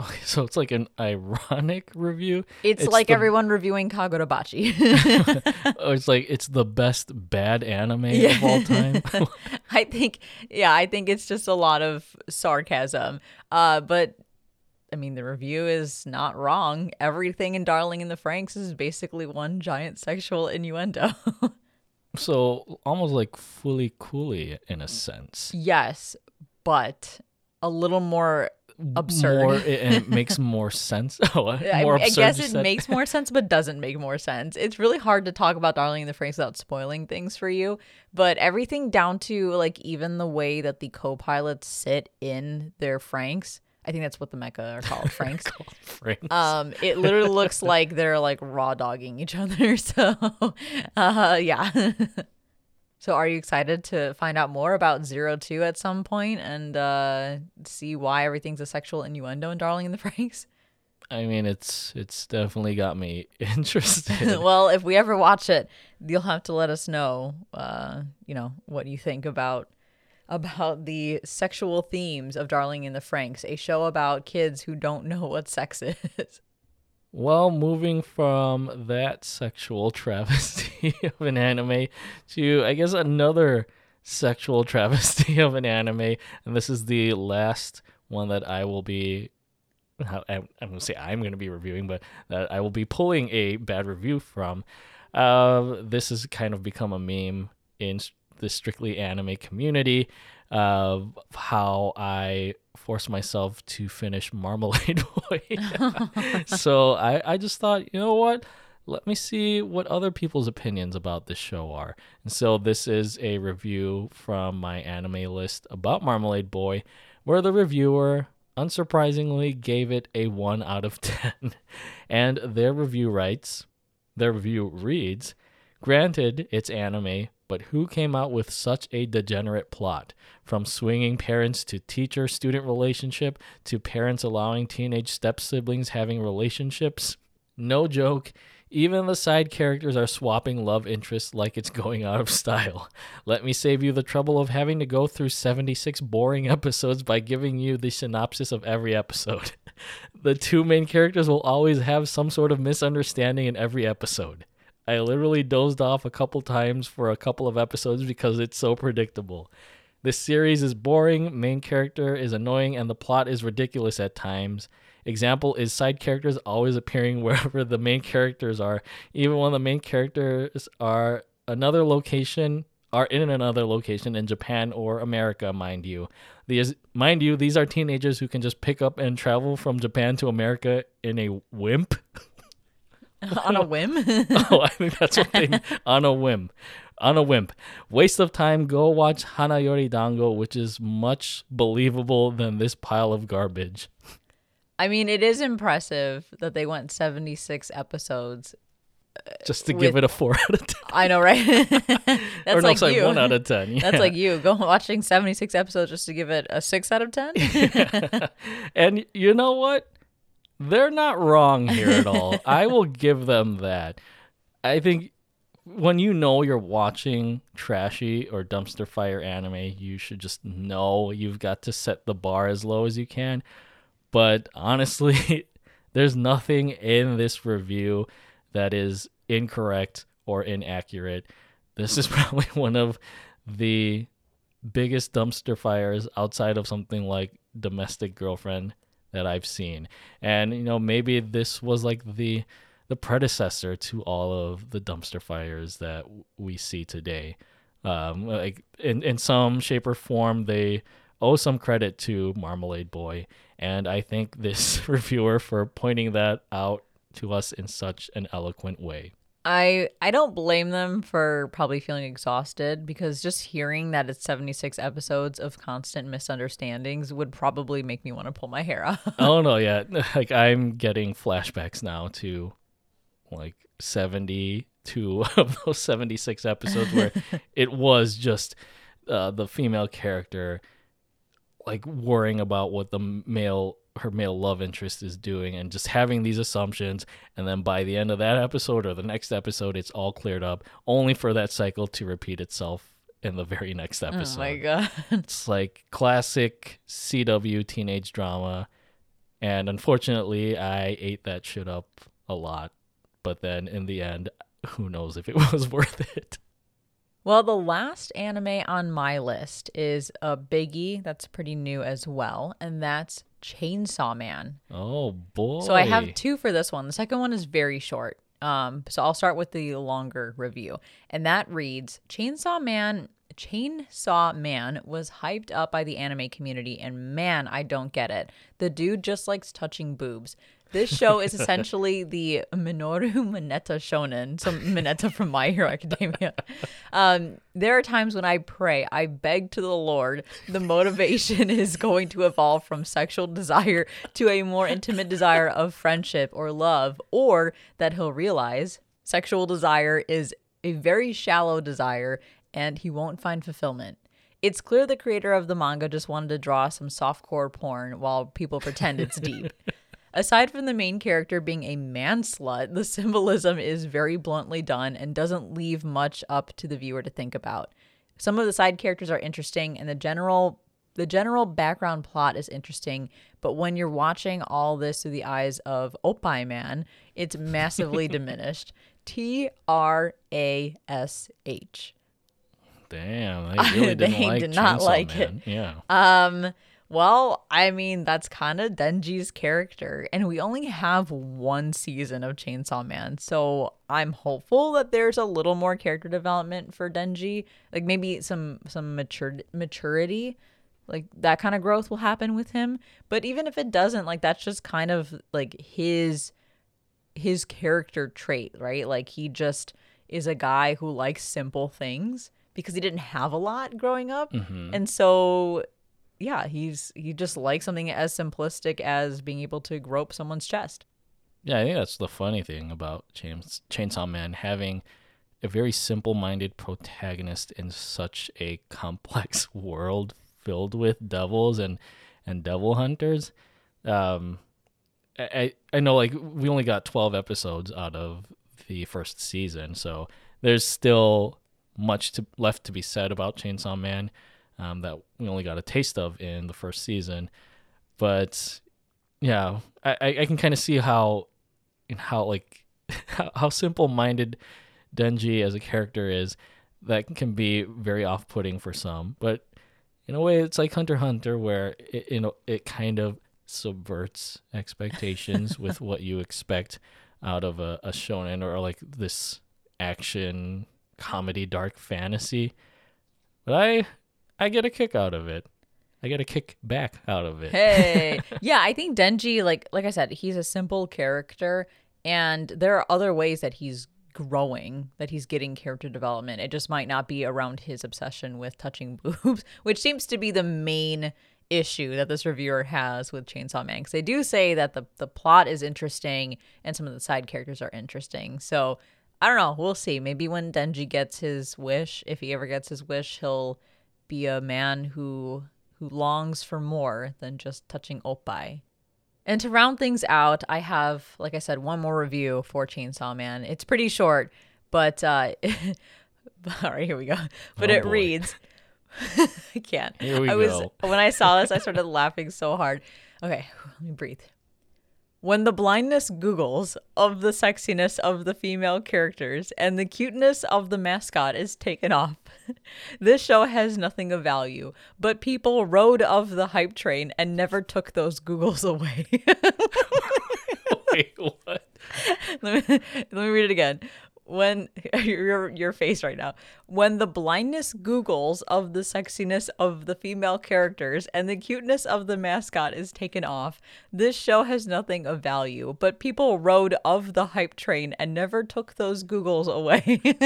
Okay, <laughs> so it's like an ironic review. It's, like the- everyone reviewing Kagurabachi. <laughs> Oh, it's like it's the best bad anime of all time. <laughs> I think, yeah, I think it's just a lot of sarcasm. Uh, but I mean, the review is not wrong. Everything in Darling in the Franxx is basically one giant sexual innuendo. so almost like FLCL in a sense. yes, but a little more absurd. More, and it makes more sense. <laughs> Oh, I, more I absurd. guess it said. makes more sense, but doesn't make more sense. It's really hard to talk about Darling in the Franxx without spoiling things for you. But everything down to like even the way that the co-pilots sit in their Franxx. I think that's what the mecha are called, <laughs> Franxx. Franxx. um, it literally looks <laughs> like they're like raw dogging each other. So, uh, yeah. So, are you excited to find out more about Zero Two at some point and uh, see why everything's a sexual innuendo in Darling in the <laughs> Franxx? I mean, it's it's definitely got me <laughs> interested. <laughs> well, if we ever watch it, you'll have to let us know. Uh, you know what you think about about the sexual themes of Darling in the Franxx, a show about kids who don't know what sex is. Well, moving from that sexual <laughs> travesty of an anime to, I guess, another sexual <laughs> travesty of an anime, and this is the last one that I will be. I'm going to say I'm going to be reviewing, but that I will be pulling a bad review from. Uh, this has kind of become a meme in the strictly anime community of how I forced myself to finish Marmalade <laughs> Boy. <laughs> so I, I just thought, you know what? Let me see what other people's opinions about this show are. And so this is a review from my anime list about Marmalade Boy, where the reviewer unsurprisingly gave it a 1 out of <laughs> 10. And their review writes, their review reads, Granted, it's anime, but who came out with such a degenerate plot? From swinging parents to teacher student relationship to parents allowing teenage step siblings having relationships? No joke. Even the side characters are swapping love interests like it's going out of style. Let me save you the trouble of having to go through 76 boring <laughs> episodes by giving you the synopsis of every episode. <laughs> the two main characters will always have some sort of misunderstanding in every episode. I literally dozed off a couple times for a couple of episodes because it's so predictable. This series is boring, main character is annoying, and the plot is ridiculous at times. Example is side characters always appearing <laughs> wherever the main characters are, even when the main characters are another location are in another location in Japan or America, mind you. These mind you, these are teenagers who can just pick up and travel from Japan to America in a wimp. <laughs> <laughs> on a whim. <laughs> oh, I think that's what they <laughs> on a whim. On a whim. Waste of time. Go watch Hana Yori Dango, which is much believable than this pile of garbage. I mean, it is impressive that they went 76 episodes. Uh, just to give it a four out of ten. I know, right? That's or no, like sorry, you. one out of ten. That's like you. Go watching 76 episodes just to give it a 6 out of 10? and you know what? They're not wrong here at all. <laughs> I will give them that. I think when you know you're watching trashy or dumpster fire anime, you should just know you've got to set the bar as low as you can. But honestly, <laughs> there's nothing in this review that is incorrect or inaccurate. This is <laughs> probably one of the biggest dumpster fires outside of something like Domestic Girlfriend that I've seen. And you know, maybe this was like the the predecessor to all of the dumpster fires that we see today. Um, like in in some shape or form, they owe some credit to Marmalade Boy, and I thank this <laughs> reviewer for pointing that out to us in such an eloquent way. I I don't blame them for probably feeling exhausted because just hearing that it's 76 episodes of constant misunderstandings would probably make me want to pull my hair out. oh no, yeah, like I'm getting flashbacks now to like 72 <laughs> of those 76 episodes where <laughs> it was just uh, the female character like worrying about what the male her male love interest is doing and just having these assumptions and then by the end of that episode or the next episode it's all cleared up only for that cycle to repeat itself in the very next episode. Oh my god. It's like classic CW teenage drama. And unfortunately, I ate that shit up a lot. But then in the end, who knows if it <laughs> was worth it. Well, the last anime on my list is a biggie that's pretty new as well, and that's Chainsaw Man. Oh boy. So I have two for this one. The second one is very short. Um, so I'll start with the longer review, and that reads: Chainsaw Man. Chainsaw Man was hyped up by the anime community, and man, I don't get it. The dude just likes touching boobs. This show is essentially the Minoru Mineta shonen, some Mineta from My Hero Academia. Um, there are times when I pray, I beg to the Lord, the motivation <laughs> is going to evolve from sexual desire to a more intimate desire of friendship or love, or that he'll realize sexual desire is a very shallow desire and he won't find fulfillment. It's clear the creator of the manga just wanted to draw some softcore porn while people pretend it's deep. <laughs> Aside from the main character being a man slut, the <laughs> symbolism is very bluntly done and doesn't leave much up to the viewer to think about. Some of the side characters are interesting and the general the general background plot is interesting, But when you're watching all this through the eyes of Opie Man, it's massively <laughs> diminished. T R A S H. Damn, they really <laughs> didn't They like did not Chainsaw like it. Yeah. Um, well, I mean, that's kind of Denji's character, and we only have one season of Chainsaw Man, so I'm hopeful that there's a little more character development for Denji, like maybe some some mature maturity, like that kind of growth will happen with him. But even if it doesn't, like that's just kind of like his his character trait, right? Like he just is a guy who likes simple things because he didn't have a lot growing up. Mm-hmm. And so yeah, he's he just likes something as simplistic as being able to grope someone's chest. Yeah, I think that's the funny thing about Chains- Chainsaw Man having a very simple-minded protagonist in such a complex <laughs> world filled with devils and and devil hunters. Um, I I know like we only got twelve episodes out of the first season, so there's still much to left to be said about Chainsaw Man um, that we only got a taste of in the first season. But yeah, I, I can kind of see how how like <laughs> how, how simple-minded Denji as a character is that can be very off-putting for some but in a way it's like Hunter Hunter, where it you know it kind of subverts expectations <laughs> with what you expect out of a, a shonen or like this action comedy dark fantasy but I I get a kick out of it I get a kick back out of it Hey, <laughs> yeah, I think Denji, like like I said, he's a simple character, and there are other ways that he's growing, that he's getting character development. It just might not be around his obsession with touching <laughs> boobs, which seems to be the main issue that this reviewer has with Chainsaw Man. Because they do say that the the plot is interesting and some of the side characters are interesting. So I don't know. We'll see. Maybe when Denji gets his wish, if he ever gets his wish, he'll be a man who who longs for more than just touching Oppai. And to round things out, I have, like I said, one more review for Chainsaw Man. It's pretty short, but uh, <laughs> all right, here we go. But Oh, it boy. reads, <laughs> I can't. Here we I was go. when I saw this, I <laughs> started laughing so hard. Okay, let me breathe. When the blindness googles of the sexiness of the female characters and the cuteness of the mascot is taken off, <laughs> this show has nothing of value, but people rode of the hype train and never took those googles away. <laughs> <laughs> Wait, what? let, me, let me read it again. When <laughs> your your face right now, when the blindness googles of the sexiness of the female characters and the cuteness of the mascot is taken off, this show has nothing of value. But people rode of the hype train and never took those googles away. <laughs>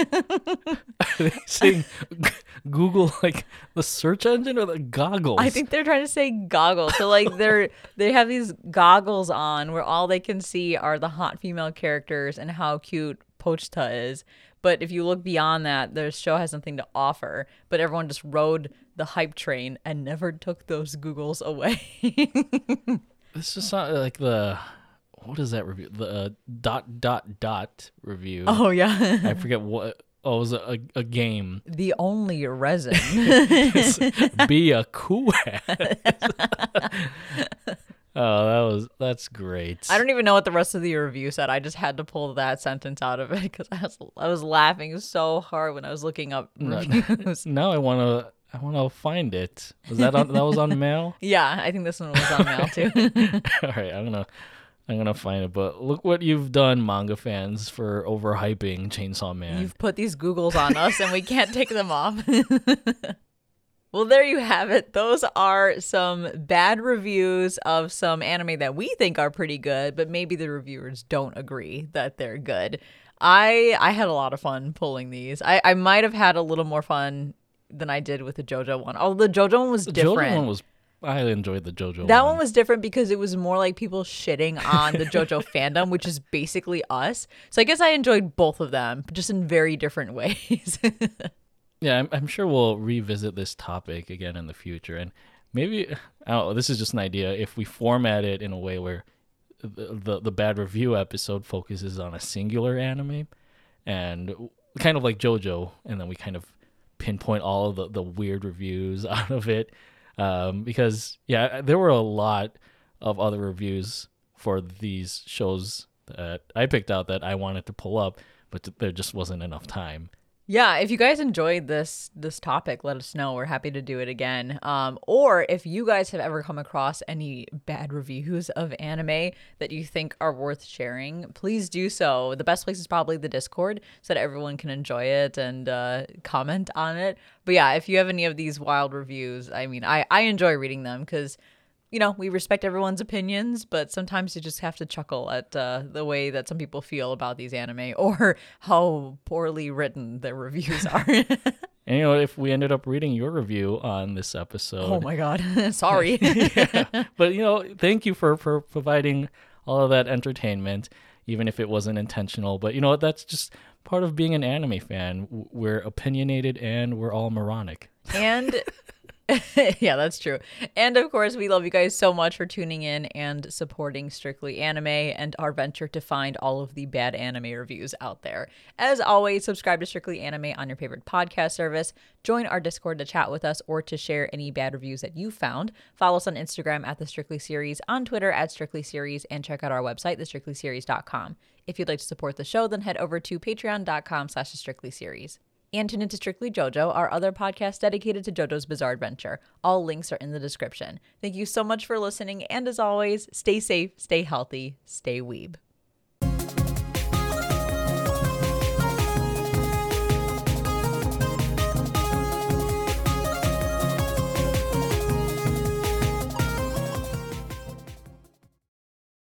Are they saying <laughs> Google like the search engine or the goggles? I think they're trying to say goggles. So like they're they have these goggles on where all they can see are the hot female characters and how cute Pochita is. But if you look beyond that, the show has nothing to offer. But everyone just rode the hype train and never took those googles away. <laughs> this is not like the what is that review? The uh, dot dot dot review. oh yeah. I forget what. Oh, it was a, a game. the only resin. <laughs> <laughs> Be a cool oh, that was that's great. I don't even know what the rest of the review said. I just had to pull that sentence out of it <laughs> because I was I was laughing so hard when I was looking up reviews. <laughs> now I want to. I want to find it. Was that on? that was on MAL. <laughs> yeah, I think this one was on MAL too. All right, I'm gonna. I'm gonna find it, but look what you've done, manga fans, for overhyping Chainsaw Man. You've put these Googles on us and we can't take them off. Well, there you have it. Those are some bad reviews of some anime that we think are pretty good, but maybe the reviewers don't agree that they're good. I I had a lot of fun pulling these. I, I might have had a little more fun than I did with the JoJo one. Although the JoJo one was The different. JoJo one was. I enjoyed the JoJo. That one was different because it was more like people shitting on the <laughs> JoJo fandom, which is basically us. So I guess I enjoyed both of them, just in very different <laughs> ways. Yeah, I'm, I'm sure we'll revisit this topic again in the future, and maybe I this is just an idea. If we format it in a way where the, the the bad review episode focuses on a singular anime, and kind of like JoJo, and then we kind of pinpoint all of the, the weird reviews <laughs> out of it, um, because yeah, there were a lot of other reviews for these shows that I picked out that I wanted to pull up, but there just wasn't enough time. Yeah, if you guys enjoyed this this topic, let us know. We're happy to do it again. Um, or if you guys have ever come across any bad reviews of anime that you think are worth sharing, please do so. The best place is probably the Discord, so that everyone can enjoy it and uh, comment on it. But yeah, if you have any of these wild reviews, I mean, I I enjoy reading them because you know, we respect everyone's opinions, but sometimes you just have to chuckle at uh, the way that some people feel about these anime <laughs> or how poorly written their reviews are. <laughs> And you know, if we ended up reading your review on this episode, oh my god, <laughs> sorry. yeah. But you know, thank you for for providing all of that entertainment, even if it wasn't intentional. But you know, that's just part of being an anime fan. We're opinionated and we're all moronic. And <laughs> yeah, that's true. And of course, we love you guys so much for tuning in and supporting Strictly Anime and our venture to find all of the bad anime reviews out there. As always, subscribe to Strictly Anime on your favorite podcast service. Join our Discord to chat with us or to share any bad reviews that you found. Follow us on Instagram at the Strictly Series, on Twitter at Strictly Series, and check out our website, thestrictlyseries.com. If you'd like to support the show, then head over to patreon.com slash the strictly series and tune into Strictly JoJo, our other podcast dedicated to JoJo's Bizarre Adventure. All links are in the description. Thank you so much for listening, and as always, stay safe, stay healthy, stay weeb.